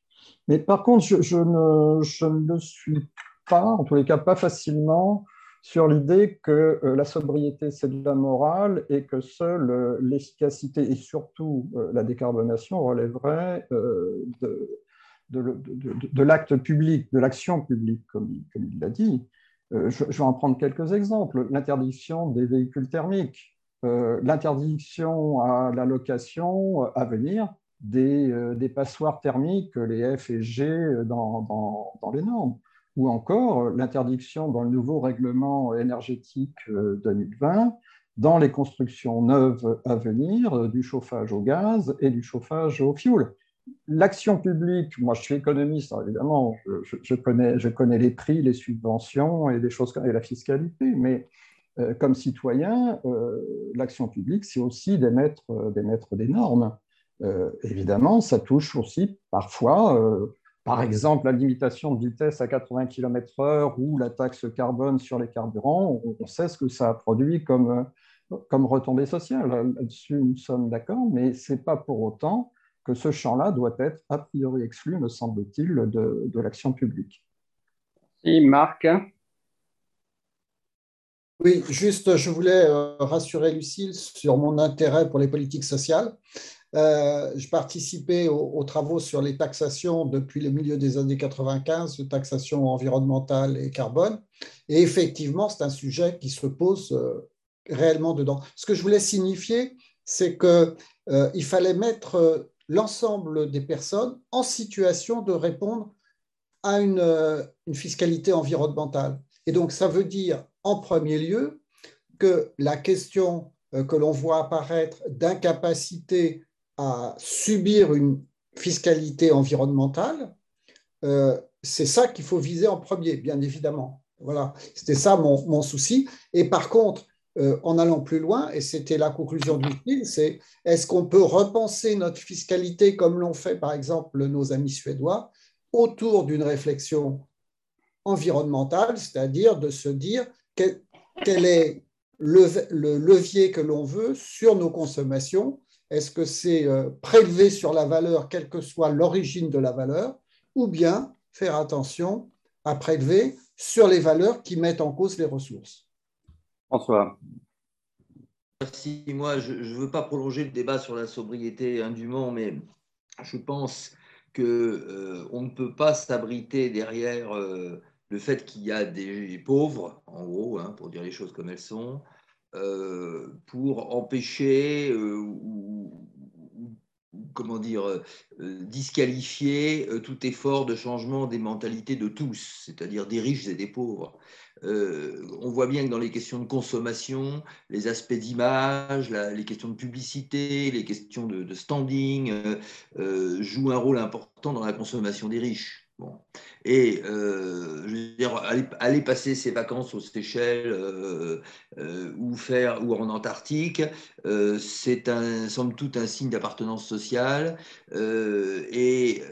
Mais par contre, je, ne, ne, suis pas, en tous les cas pas facilement, sur l'idée que euh, la sobriété, c'est de la morale et que seule euh, l'efficacité et surtout euh, la décarbonation relèverait de, l'acte public, de l'action publique, comme, il l'a dit. Je, vais en prendre quelques exemples. L'interdiction des véhicules thermiques, l'interdiction à la location à venir des, passoires thermiques, les F et G dans les normes, ou encore l'interdiction dans le nouveau règlement énergétique 2020 dans les constructions neuves à venir du chauffage au gaz et du chauffage au fioul l'action publique, moi je suis économiste, évidemment, je, connais, les prix, les subventions et des choses et la fiscalité, mais euh, comme citoyen, euh, l'action publique, c'est aussi d'émettre des, normes. Euh, évidemment, ça touche aussi parfois, par exemple, la limitation de vitesse à 80 km/h ou la taxe carbone sur les carburants. On, sait ce que ça a produit comme, comme retombée sociale. Là-dessus, nous sommes d'accord, mais ce n'est pas pour autant que ce champ-là doit être a priori exclu, me semble-t-il, de, l'action publique. Merci, Marc? Oui, juste, je voulais euh, rassurer Lucille sur mon intérêt pour les politiques sociales. Euh, je participais aux, travaux sur les taxations depuis le milieu des années 95, taxation environnementale et carbone. Et effectivement, c'est un sujet qui se pose euh, réellement dedans. Ce que je voulais signifier, c'est qu'il fallait mettre l'ensemble des personnes en situation de répondre à euh, une, fiscalité environnementale. Et donc, ça veut dire, en premier lieu, que la question euh, que l'on voit apparaître d'incapacité à subir une fiscalité environnementale, euh, c'est ça qu'il faut viser en premier, bien évidemment. Voilà, c'était ça mon, mon, souci. Et par contre, euh, en allant plus loin, et c'était la conclusion du film, c'est est-ce qu'on peut repenser notre fiscalité comme l'ont fait par exemple nos amis suédois autour d'une réflexion environnementale, c'est-à-dire de se dire quel, est le, levier que l'on veut sur nos consommations. Est-ce que c'est euh, prélever sur la valeur, quelle que soit l'origine de la valeur, ou bien faire attention à prélever sur les valeurs qui mettent en cause les ressources? François. Merci. Moi, je ne veux pas prolonger le débat sur la sobriété indûment, mais je pense qu'on euh, on ne peut pas s'abriter derrière euh, le fait qu'il y a des pauvres, en gros, hein, pour dire les choses comme elles sont, euh, pour empêcher ou, comment dire, disqualifier tout effort de changement des mentalités de tous, c'est-à-dire des riches et des pauvres. Euh, on voit bien que dans les questions de consommation, les aspects d'image, les questions de publicité, les questions de, standing euh, euh, jouent un rôle important dans la consommation des riches. Bon. Et euh, aller, passer ses vacances aux Seychelles euh, euh, ou, faire, ou en Antarctique, c'est un, somme toute un signe d'appartenance sociale. et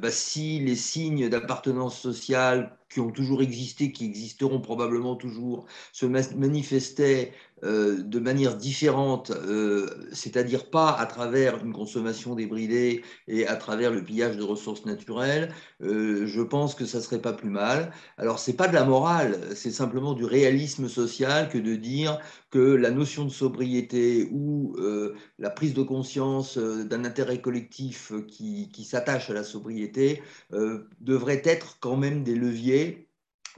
bah, si les signes d'appartenance sociale qui ont toujours existé, qui existeront probablement toujours, se manifestaient euh, de manière différente, euh, c'est-à-dire pas à travers une consommation débridée et à travers le pillage de ressources naturelles, euh, je pense que ça serait pas plus mal. Alors c'est pas de la morale, c'est simplement du réalisme social que de dire que la notion de sobriété ou la prise de conscience d'un intérêt collectif qui, qui s'attache à la sobriété devrait être quand même des leviers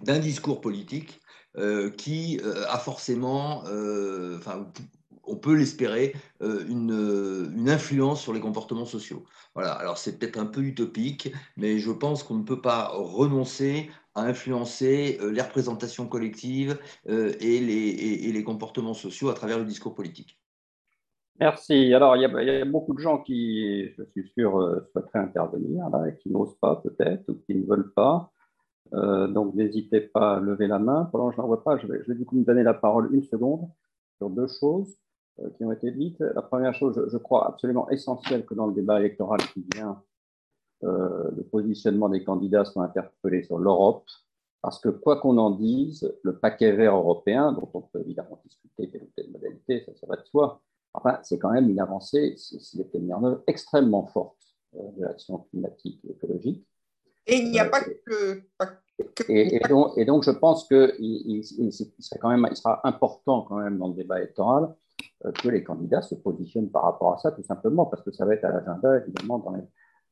d'un discours politique qui euh, a forcément, euh, enfin, on peut l'espérer, une, influence sur les comportements sociaux. Voilà, alors c'est peut-être un peu utopique, mais je pense qu'on ne peut pas renoncer à influencer les représentations collectives et les, comportements sociaux à travers le discours politique. Merci. Alors, il y, a, beaucoup de gens qui, je suis sûr, souhaiteraient intervenir, qui n'osent pas peut-être, ou qui ne veulent pas. Euh, donc, n'hésitez pas à lever la main. Pendant que je n'en vois pas, je vais, du coup me donner la parole une seconde sur deux choses euh, qui ont été dites. La première chose, je, crois absolument essentielle que dans le débat électoral qui vient, euh, le positionnement des candidats soit interpellé sur l'Europe, parce que quoi qu'on en dise, le paquet vert européen, dont on peut évidemment discuter telle ou ça, ça va de soi, enfin, c'est quand même une avancée, s'il était mis en œuvre, extrêmement forte de l'action climatique et écologique. Et il n'y a pas que. et, donc, je pense qu'il il, il, quand même, il sera important quand même dans le débat électoral euh, que les candidats se positionnent par rapport à ça, tout simplement, parce que ça va être à l'agenda, évidemment, dans les,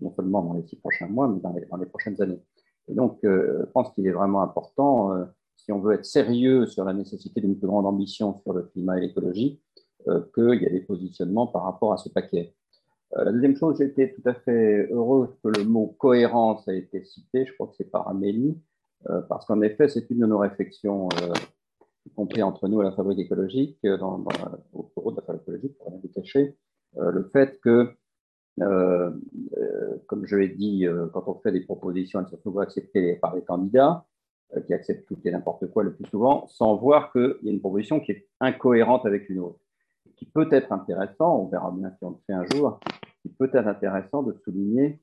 non seulement dans les six prochains mois, mais dans les, dans les prochaines années. Et donc, je pense qu'il est vraiment important, si on veut être sérieux sur la nécessité d'une plus grande ambition sur le climat et l'écologie, qu'il y ait des positionnements par rapport à ce paquet. La deuxième chose, j'étais tout à fait heureux que le mot cohérence a été cité, je crois que c'est par Amélie, parce qu'en effet, c'est une de nos réflexions y compris entre nous à la fabrique écologique, euh, au bureau de la fabrique écologique, pour rien vous cacher, euh, le fait que, euh, comme je l'ai dit, quand on fait des propositions, elles sont souvent acceptées par les candidats, qui acceptent tout et n'importe quoi le plus souvent, sans voir qu'il y a une proposition qui est incohérente avec une autre, qui peut être intéressant, on verra bien si on le fait un jour, qui peut être intéressant de souligner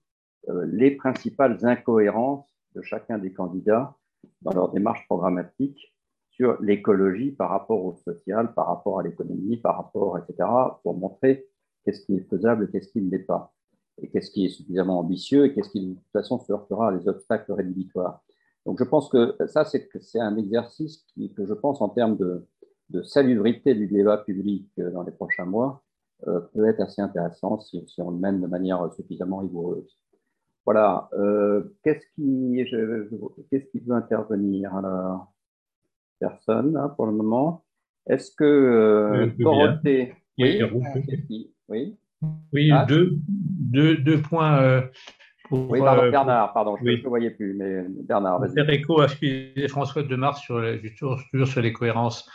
les principales incohérences de chacun des candidats dans leur démarche programmatique sur l'écologie par rapport au social, par rapport à l'économie, par rapport, etc., pour montrer qu'est-ce qui est faisable et qu'est-ce qui ne l'est pas, et qu'est-ce qui est suffisamment ambitieux et qu'est-ce qui, de toute façon, se heurtera à les obstacles rédhibitoires. Donc, je pense que ça, c'est un exercice qui, que je pense, en termes de, de, salubrité du débat public euh, dans les prochains mois, euh, peut être assez intéressant si, si, on le mène de manière suffisamment rigoureuse. Voilà. Euh, qu'est-ce qui, qu'est-ce qui veut intervenir alors? Personne hein, pour le moment. Est-ce que euh, Dorothée. Oui, oui. oui ah. deux, deux, deux, points. Euh, pour, oui, pardon, Bernard, pardon, je ne le voyais plus, mais Bernard, vas-y. Faire écho à ce que disait François de Mars sur, sur les cohérences.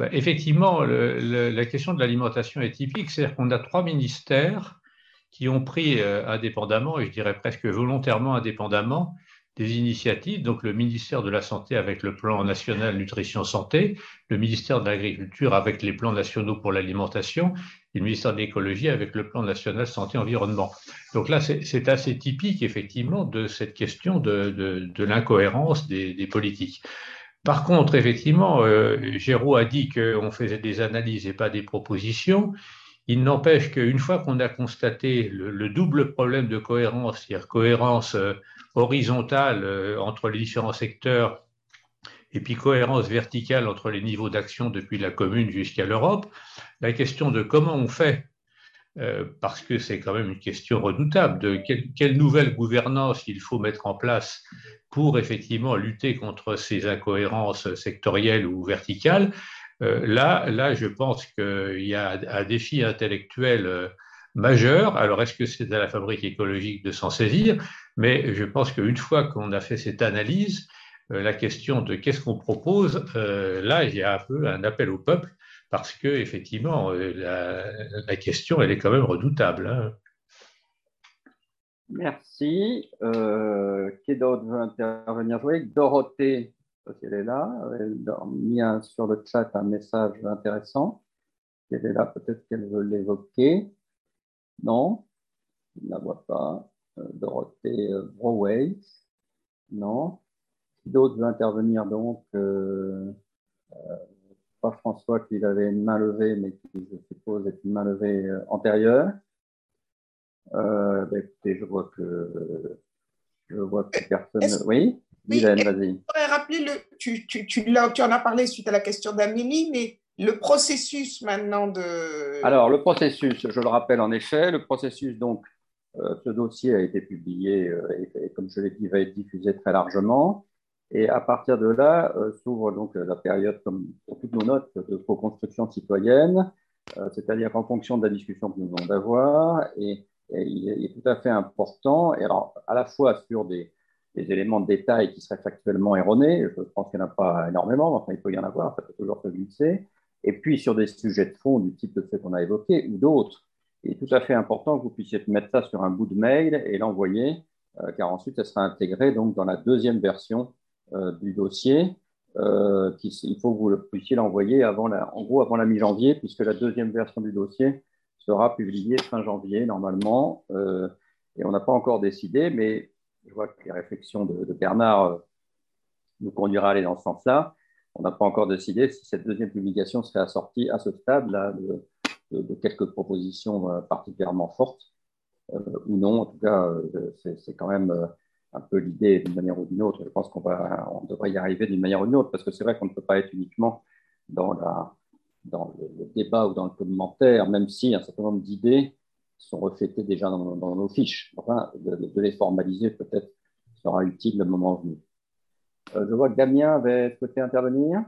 Bah, effectivement, la question de l'alimentation est typique, c'est-à-dire qu'on a trois ministères qui ont pris indépendamment, et je dirais presque volontairement indépendamment, des initiatives, donc le ministère de la Santé avec le plan national nutrition santé, le ministère de l'Agriculture avec les plans nationaux pour l'alimentation, et le ministère de l'Écologie avec le plan national santé environnement. Donc là, c'est assez typique effectivement de cette question de, l'incohérence des, politiques. Par contre, effectivement, euh, Géraud a dit qu'on faisait des analyses et pas des propositions. Il n'empêche qu'une fois qu'on a constaté le, le, double problème de cohérence, c'est-à-dire cohérence euh, horizontale euh, entre les différents secteurs et puis cohérence verticale entre les niveaux d'action depuis la commune jusqu'à l'Europe, la question de comment on fait, euh, parce que c'est quand même une question redoutable, de quelle, nouvelle gouvernance il faut mettre en place pour effectivement lutter contre ces incohérences sectorielles ou verticales, euh, là, là, je pense qu'il y a un défi intellectuel majeur. Alors, est-ce que c'est à la fabrique écologique de s'en saisir? Mais je pense qu'une fois qu'on a fait cette analyse, euh, la question de qu'est-ce qu'on propose, euh, là, il y a un peu un appel au peuple parce que effectivement, euh, la, question, elle est quand même redoutable. Hein. Merci. qui d'autre veut intervenir? Oui, Dorothée, elle est là, elle a mis sur le chat un message intéressant. Elle est là, peut-être qu'elle veut l'évoquer. Non, je ne la vois pas. Euh, Dorothée euh, Broway. Non? Qui d'autre veut intervenir donc euh, Pas François qui avait une main levée, mais qui, je suppose, est une main levée antérieure. Ben, écoutez, je vois que je vois que personne. Oui, Mylène, vas-y. rappeler le. Tu, tu, tu, tu en as parlé suite à la question d'Amélie, mais le processus maintenant de... Alors, le processus, je le rappelle en effet, le processus, donc, euh, ce dossier a été publié euh, et, comme je l'ai dit, va être diffusé très largement. Et à partir de là, euh, s'ouvre donc la période, comme pour toutes nos notes, de co-construction citoyenne, c'est-à-dire en fonction de la discussion que nous venons d'avoir. Et, il, est, tout à fait important, et alors à la fois sur des, éléments de détail qui seraient factuellement erronés, je pense qu'il n'y en a pas énormément, mais enfin il peut y en avoir, ça peut toujours se glisser, et puis sur des sujets de fond du type de ce qu'on a évoqué ou d'autres. Il est tout à fait important que vous puissiez mettre ça sur un bout de mail et l'envoyer, euh, car ensuite, ça sera intégré donc, dans la deuxième version euh, du dossier. Euh, il faut que vous puissiez l'envoyer avant la, en gros avant la mi-janvier, puisque la deuxième version du dossier sera publiée fin janvier normalement. Euh, et on n'a pas encore décidé, mais je vois que les réflexions de, Bernard euh, nous conduira à aller dans ce sens-là. On n'a pas encore décidé si cette deuxième publication serait assortie à ce stade-là de, quelques propositions euh, particulièrement fortes euh, ou non. En tout cas, euh, c'est quand même un peu l'idée d'une manière ou d'une autre. Je pense qu'on on devrait y arriver d'une manière ou d'une autre parce que c'est vrai qu'on ne peut pas être uniquement dans, la, dans le, débat ou dans le commentaire, même si un certain nombre d'idées sont reflétés déjà dans, nos fiches. Enfin, de, les formaliser peut-être sera utile le moment venu. je vois que Damien avait souhaité intervenir.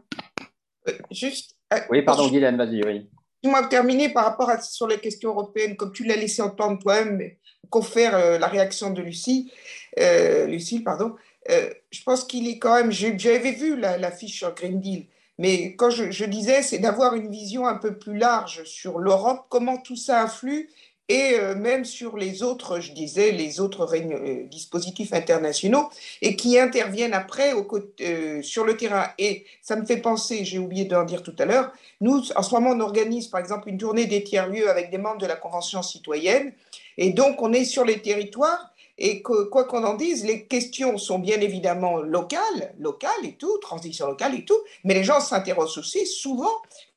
juste. oui, pardon, Guylaine, vas-y, oui. Moi, terminer par rapport à sur les questions européennes, comme tu l'as laissé entendre toi-même, confère euh, la réaction de Lucie, euh, pardon. Euh, je pense qu'il est quand même. J'avais vu la, fiche sur Green Deal, mais quand je disais, c'est d'avoir une vision un peu plus large sur l'Europe, comment tout ça influe et euh, même sur les autres, je disais, les autres euh, dispositifs internationaux et qui interviennent après euh, sur le terrain. Et ça me fait penser, j'ai oublié d'en dire tout à l'heure, nous, en ce moment, on organise par exemple une tournée des tiers-lieux avec des membres de la Convention citoyenne. Et donc, on est sur les territoires et quoi qu'on en dise, les questions sont bien évidemment locales, locales et tout, transition locale et tout, mais les gens s'interrogent aussi souvent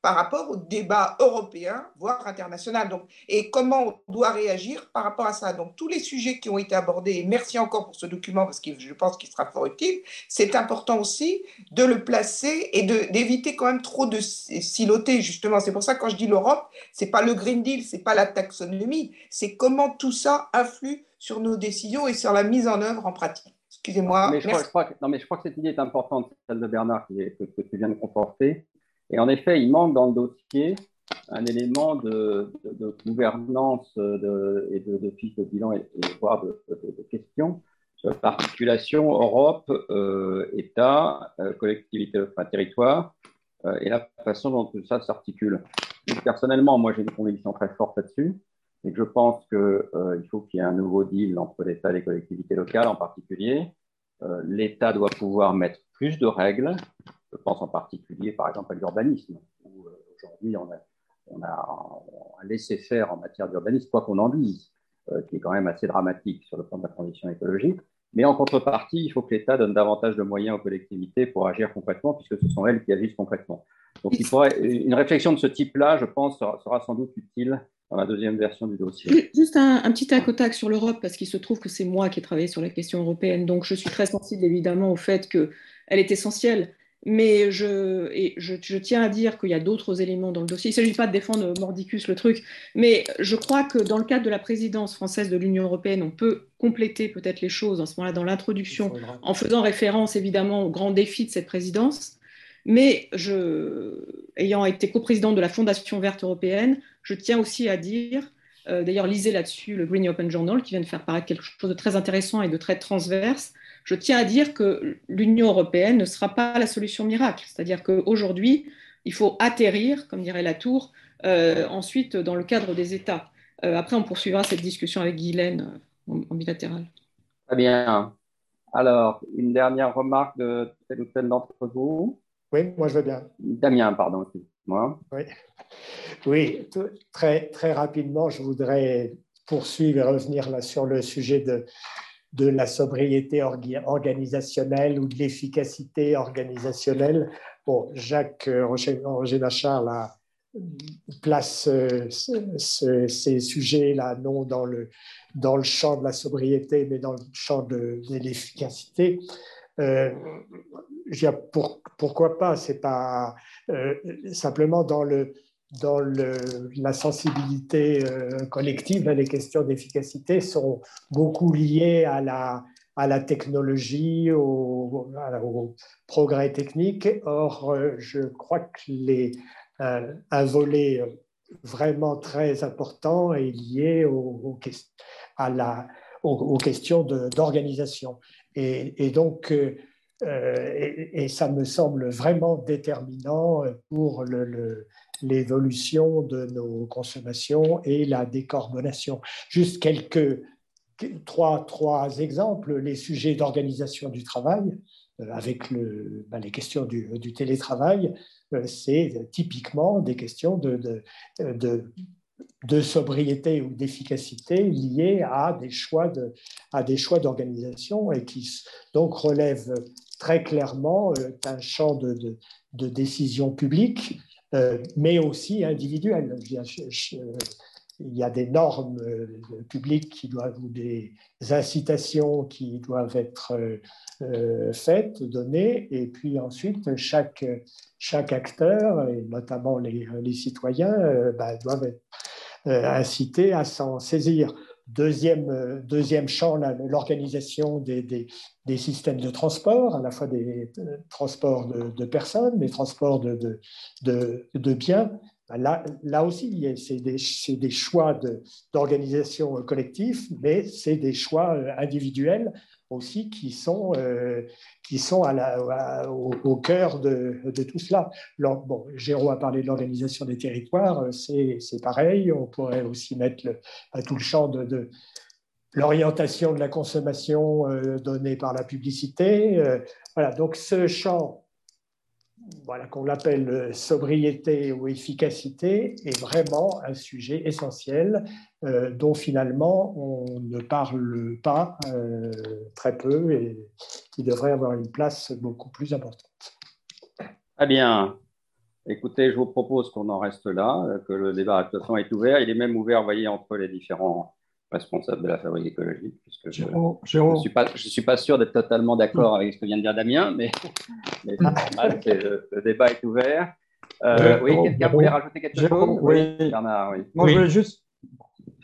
par rapport au débat européen, voire international. Donc, et comment on doit réagir par rapport à ça. Donc, tous les sujets qui ont été abordés, et merci encore pour ce document parce que je pense qu'il sera fort utile, c'est important aussi de le placer et d'éviter quand même trop de siloter, justement. C'est pour ça que quand je dis l'Europe, c'est pas le Green Deal, c'est pas la taxonomie, c'est comment tout ça influe sur nos décisions et sur la mise en œuvre en pratique. Excusez-moi. Mais je, crois, non, mais je crois que cette idée est importante, celle de Bernard, que, que tu viens de conforter. Et en effet, il manque dans le dossier un élément de, gouvernance et de, fiche de bilan et, voire de, questions sur l'articulation Europe, euh, État, euh, collectivité, enfin territoire, euh, et la façon dont tout ça s'articule. Personnellement, moi j'ai une conviction très forte là-dessus, et je pense qu'il faut qu'il y ait un nouveau deal entre l'État et les collectivités locales en particulier. L'État doit pouvoir mettre plus de règles, je pense en particulier, par exemple, à l'urbanisme, où euh, aujourd'hui, on a, on a, laissé faire en matière d'urbanisme, quoi qu'on en dise, euh, qui est quand même assez dramatique sur le plan de la transition écologique. Mais en contrepartie, il faut que l'État donne davantage de moyens aux collectivités pour agir concrètement, puisque ce sont elles qui agissent concrètement. Donc, une réflexion de ce type-là, je pense, sera, sans doute utile dans la deuxième version du dossier. Juste un, un petit tac sur l'Europe, parce qu'il se trouve que c'est moi qui ai travaillé sur la question européenne. Donc, je suis très sensible évidemment au fait qu'elle est essentielle. Mais je, et je, tiens à dire qu'il y a d'autres éléments dans le dossier. Il ne s'agit pas de défendre mordicus le truc, mais je crois que dans le cadre de la présidence française de l'Union européenne, on peut compléter peut-être les choses en ce moment-là dans l'introduction, en faisant référence évidemment aux grands défis de cette présidence. Mais je, ayant été coprésidente de la Fondation verte européenne, je tiens aussi à dire, euh, d'ailleurs lisez là-dessus le Green Open Journal qui vient de faire paraître quelque chose de très intéressant et de très transverse, je tiens à dire que l'Union européenne ne sera pas la solution miracle. C'est-à-dire qu'aujourd'hui, il faut atterrir, comme dirait Latour, euh, ensuite dans le cadre des États. Euh, après, on poursuivra cette discussion avec Guylaine euh, en, bilatéral. Très bien. Alors, une dernière remarque de tel ou tel d'entre vous? Oui, moi je veux bien. Damien, pardon, excuse-moi. Oui, oui très, très rapidement, je voudrais poursuivre et revenir là sur le sujet de, de la sobriété organisationnelle ou de l'efficacité organisationnelle. Bon, Jacques euh, Roger Nachard place euh, ces sujets-là non dans le, dans le champ de la sobriété, mais dans le champ de, l'efficacité. Euh, pourquoi pas? C'est pas simplement dans le dans la sensibilité euh, collective, les questions d'efficacité sont beaucoup liées à la, à la technologie, au, progrès technique. Or, euh, je crois que les, un, volet vraiment très important est lié aux, questions d'organisation. Et, donc, euh, et, ça me semble vraiment déterminant pour le l'évolution de nos consommations et la décarbonation. Juste quelques trois, trois exemples, les sujets d'organisation du travail, euh, avec ben, les questions du, télétravail, euh, c'est typiquement des questions de, de, de, sobriété ou d'efficacité liées à des choix de, à des choix d'organisation et qui donc relèvent très clairement euh, d'un champ de, décision publique mais aussi individuelles. Il y a des normes euh, publiques qui doivent, ou des incitations qui doivent être euh, faites, données, et puis ensuite chaque, chaque acteur, et notamment les, citoyens, bah, doivent être inciter à s'en saisir. Deuxième, deuxième champ, l'organisation des, des, systèmes de transport, à la fois des transports de, personnes, des transports de, de, de biens, bah, là, là aussi, c'est des, des, choix d'organisation collective, mais c'est des choix euh, individuels aussi qui sont, euh, qui sont au, cœur de, tout cela. bon, Géraud a parlé de l'organisation des territoires, euh, c'est pareil. On pourrait aussi mettre tout le champ de, de l'orientation de la consommation donnée par la publicité. voilà, donc ce champ voilà, qu'on l'appelle euh, sobriété ou efficacité, est vraiment un sujet essentiel euh, dont finalement on ne parle pas euh, très peu et qui devrait avoir une place beaucoup plus importante. Très bien. Écoutez, je vous propose qu'on en reste là, que le débat de toute est ouvert. Il est même ouvert, voyez, entre les différents responsable de la fabrique écologique, puisque je ne suis, pas, je suis pas sûr d'être totalement d'accord avec ce que vient de dire Damien, mais, <laughs> mais le, débat est ouvert. Euh, oui, quelqu'un voulait rajouter quelque chose? Oui, Bernard, oui. Moi, je voulais juste...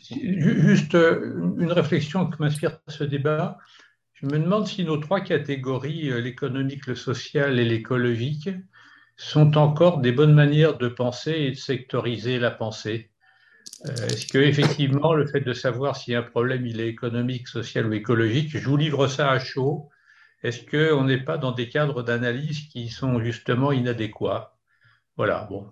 Juste euh, une réflexion que m'inspire ce débat. Je me demande si nos trois catégories, euh, l'économique, le social et l'écologique, sont encore des bonnes manières de penser et de sectoriser la pensée. Euh, est-ce que effectivement le fait de savoir si un problème il est économique, social ou écologique, je vous livre ça à chaud. Est-ce qu'on n'est pas dans des cadres d'analyse qui sont justement inadéquats? Voilà, bon,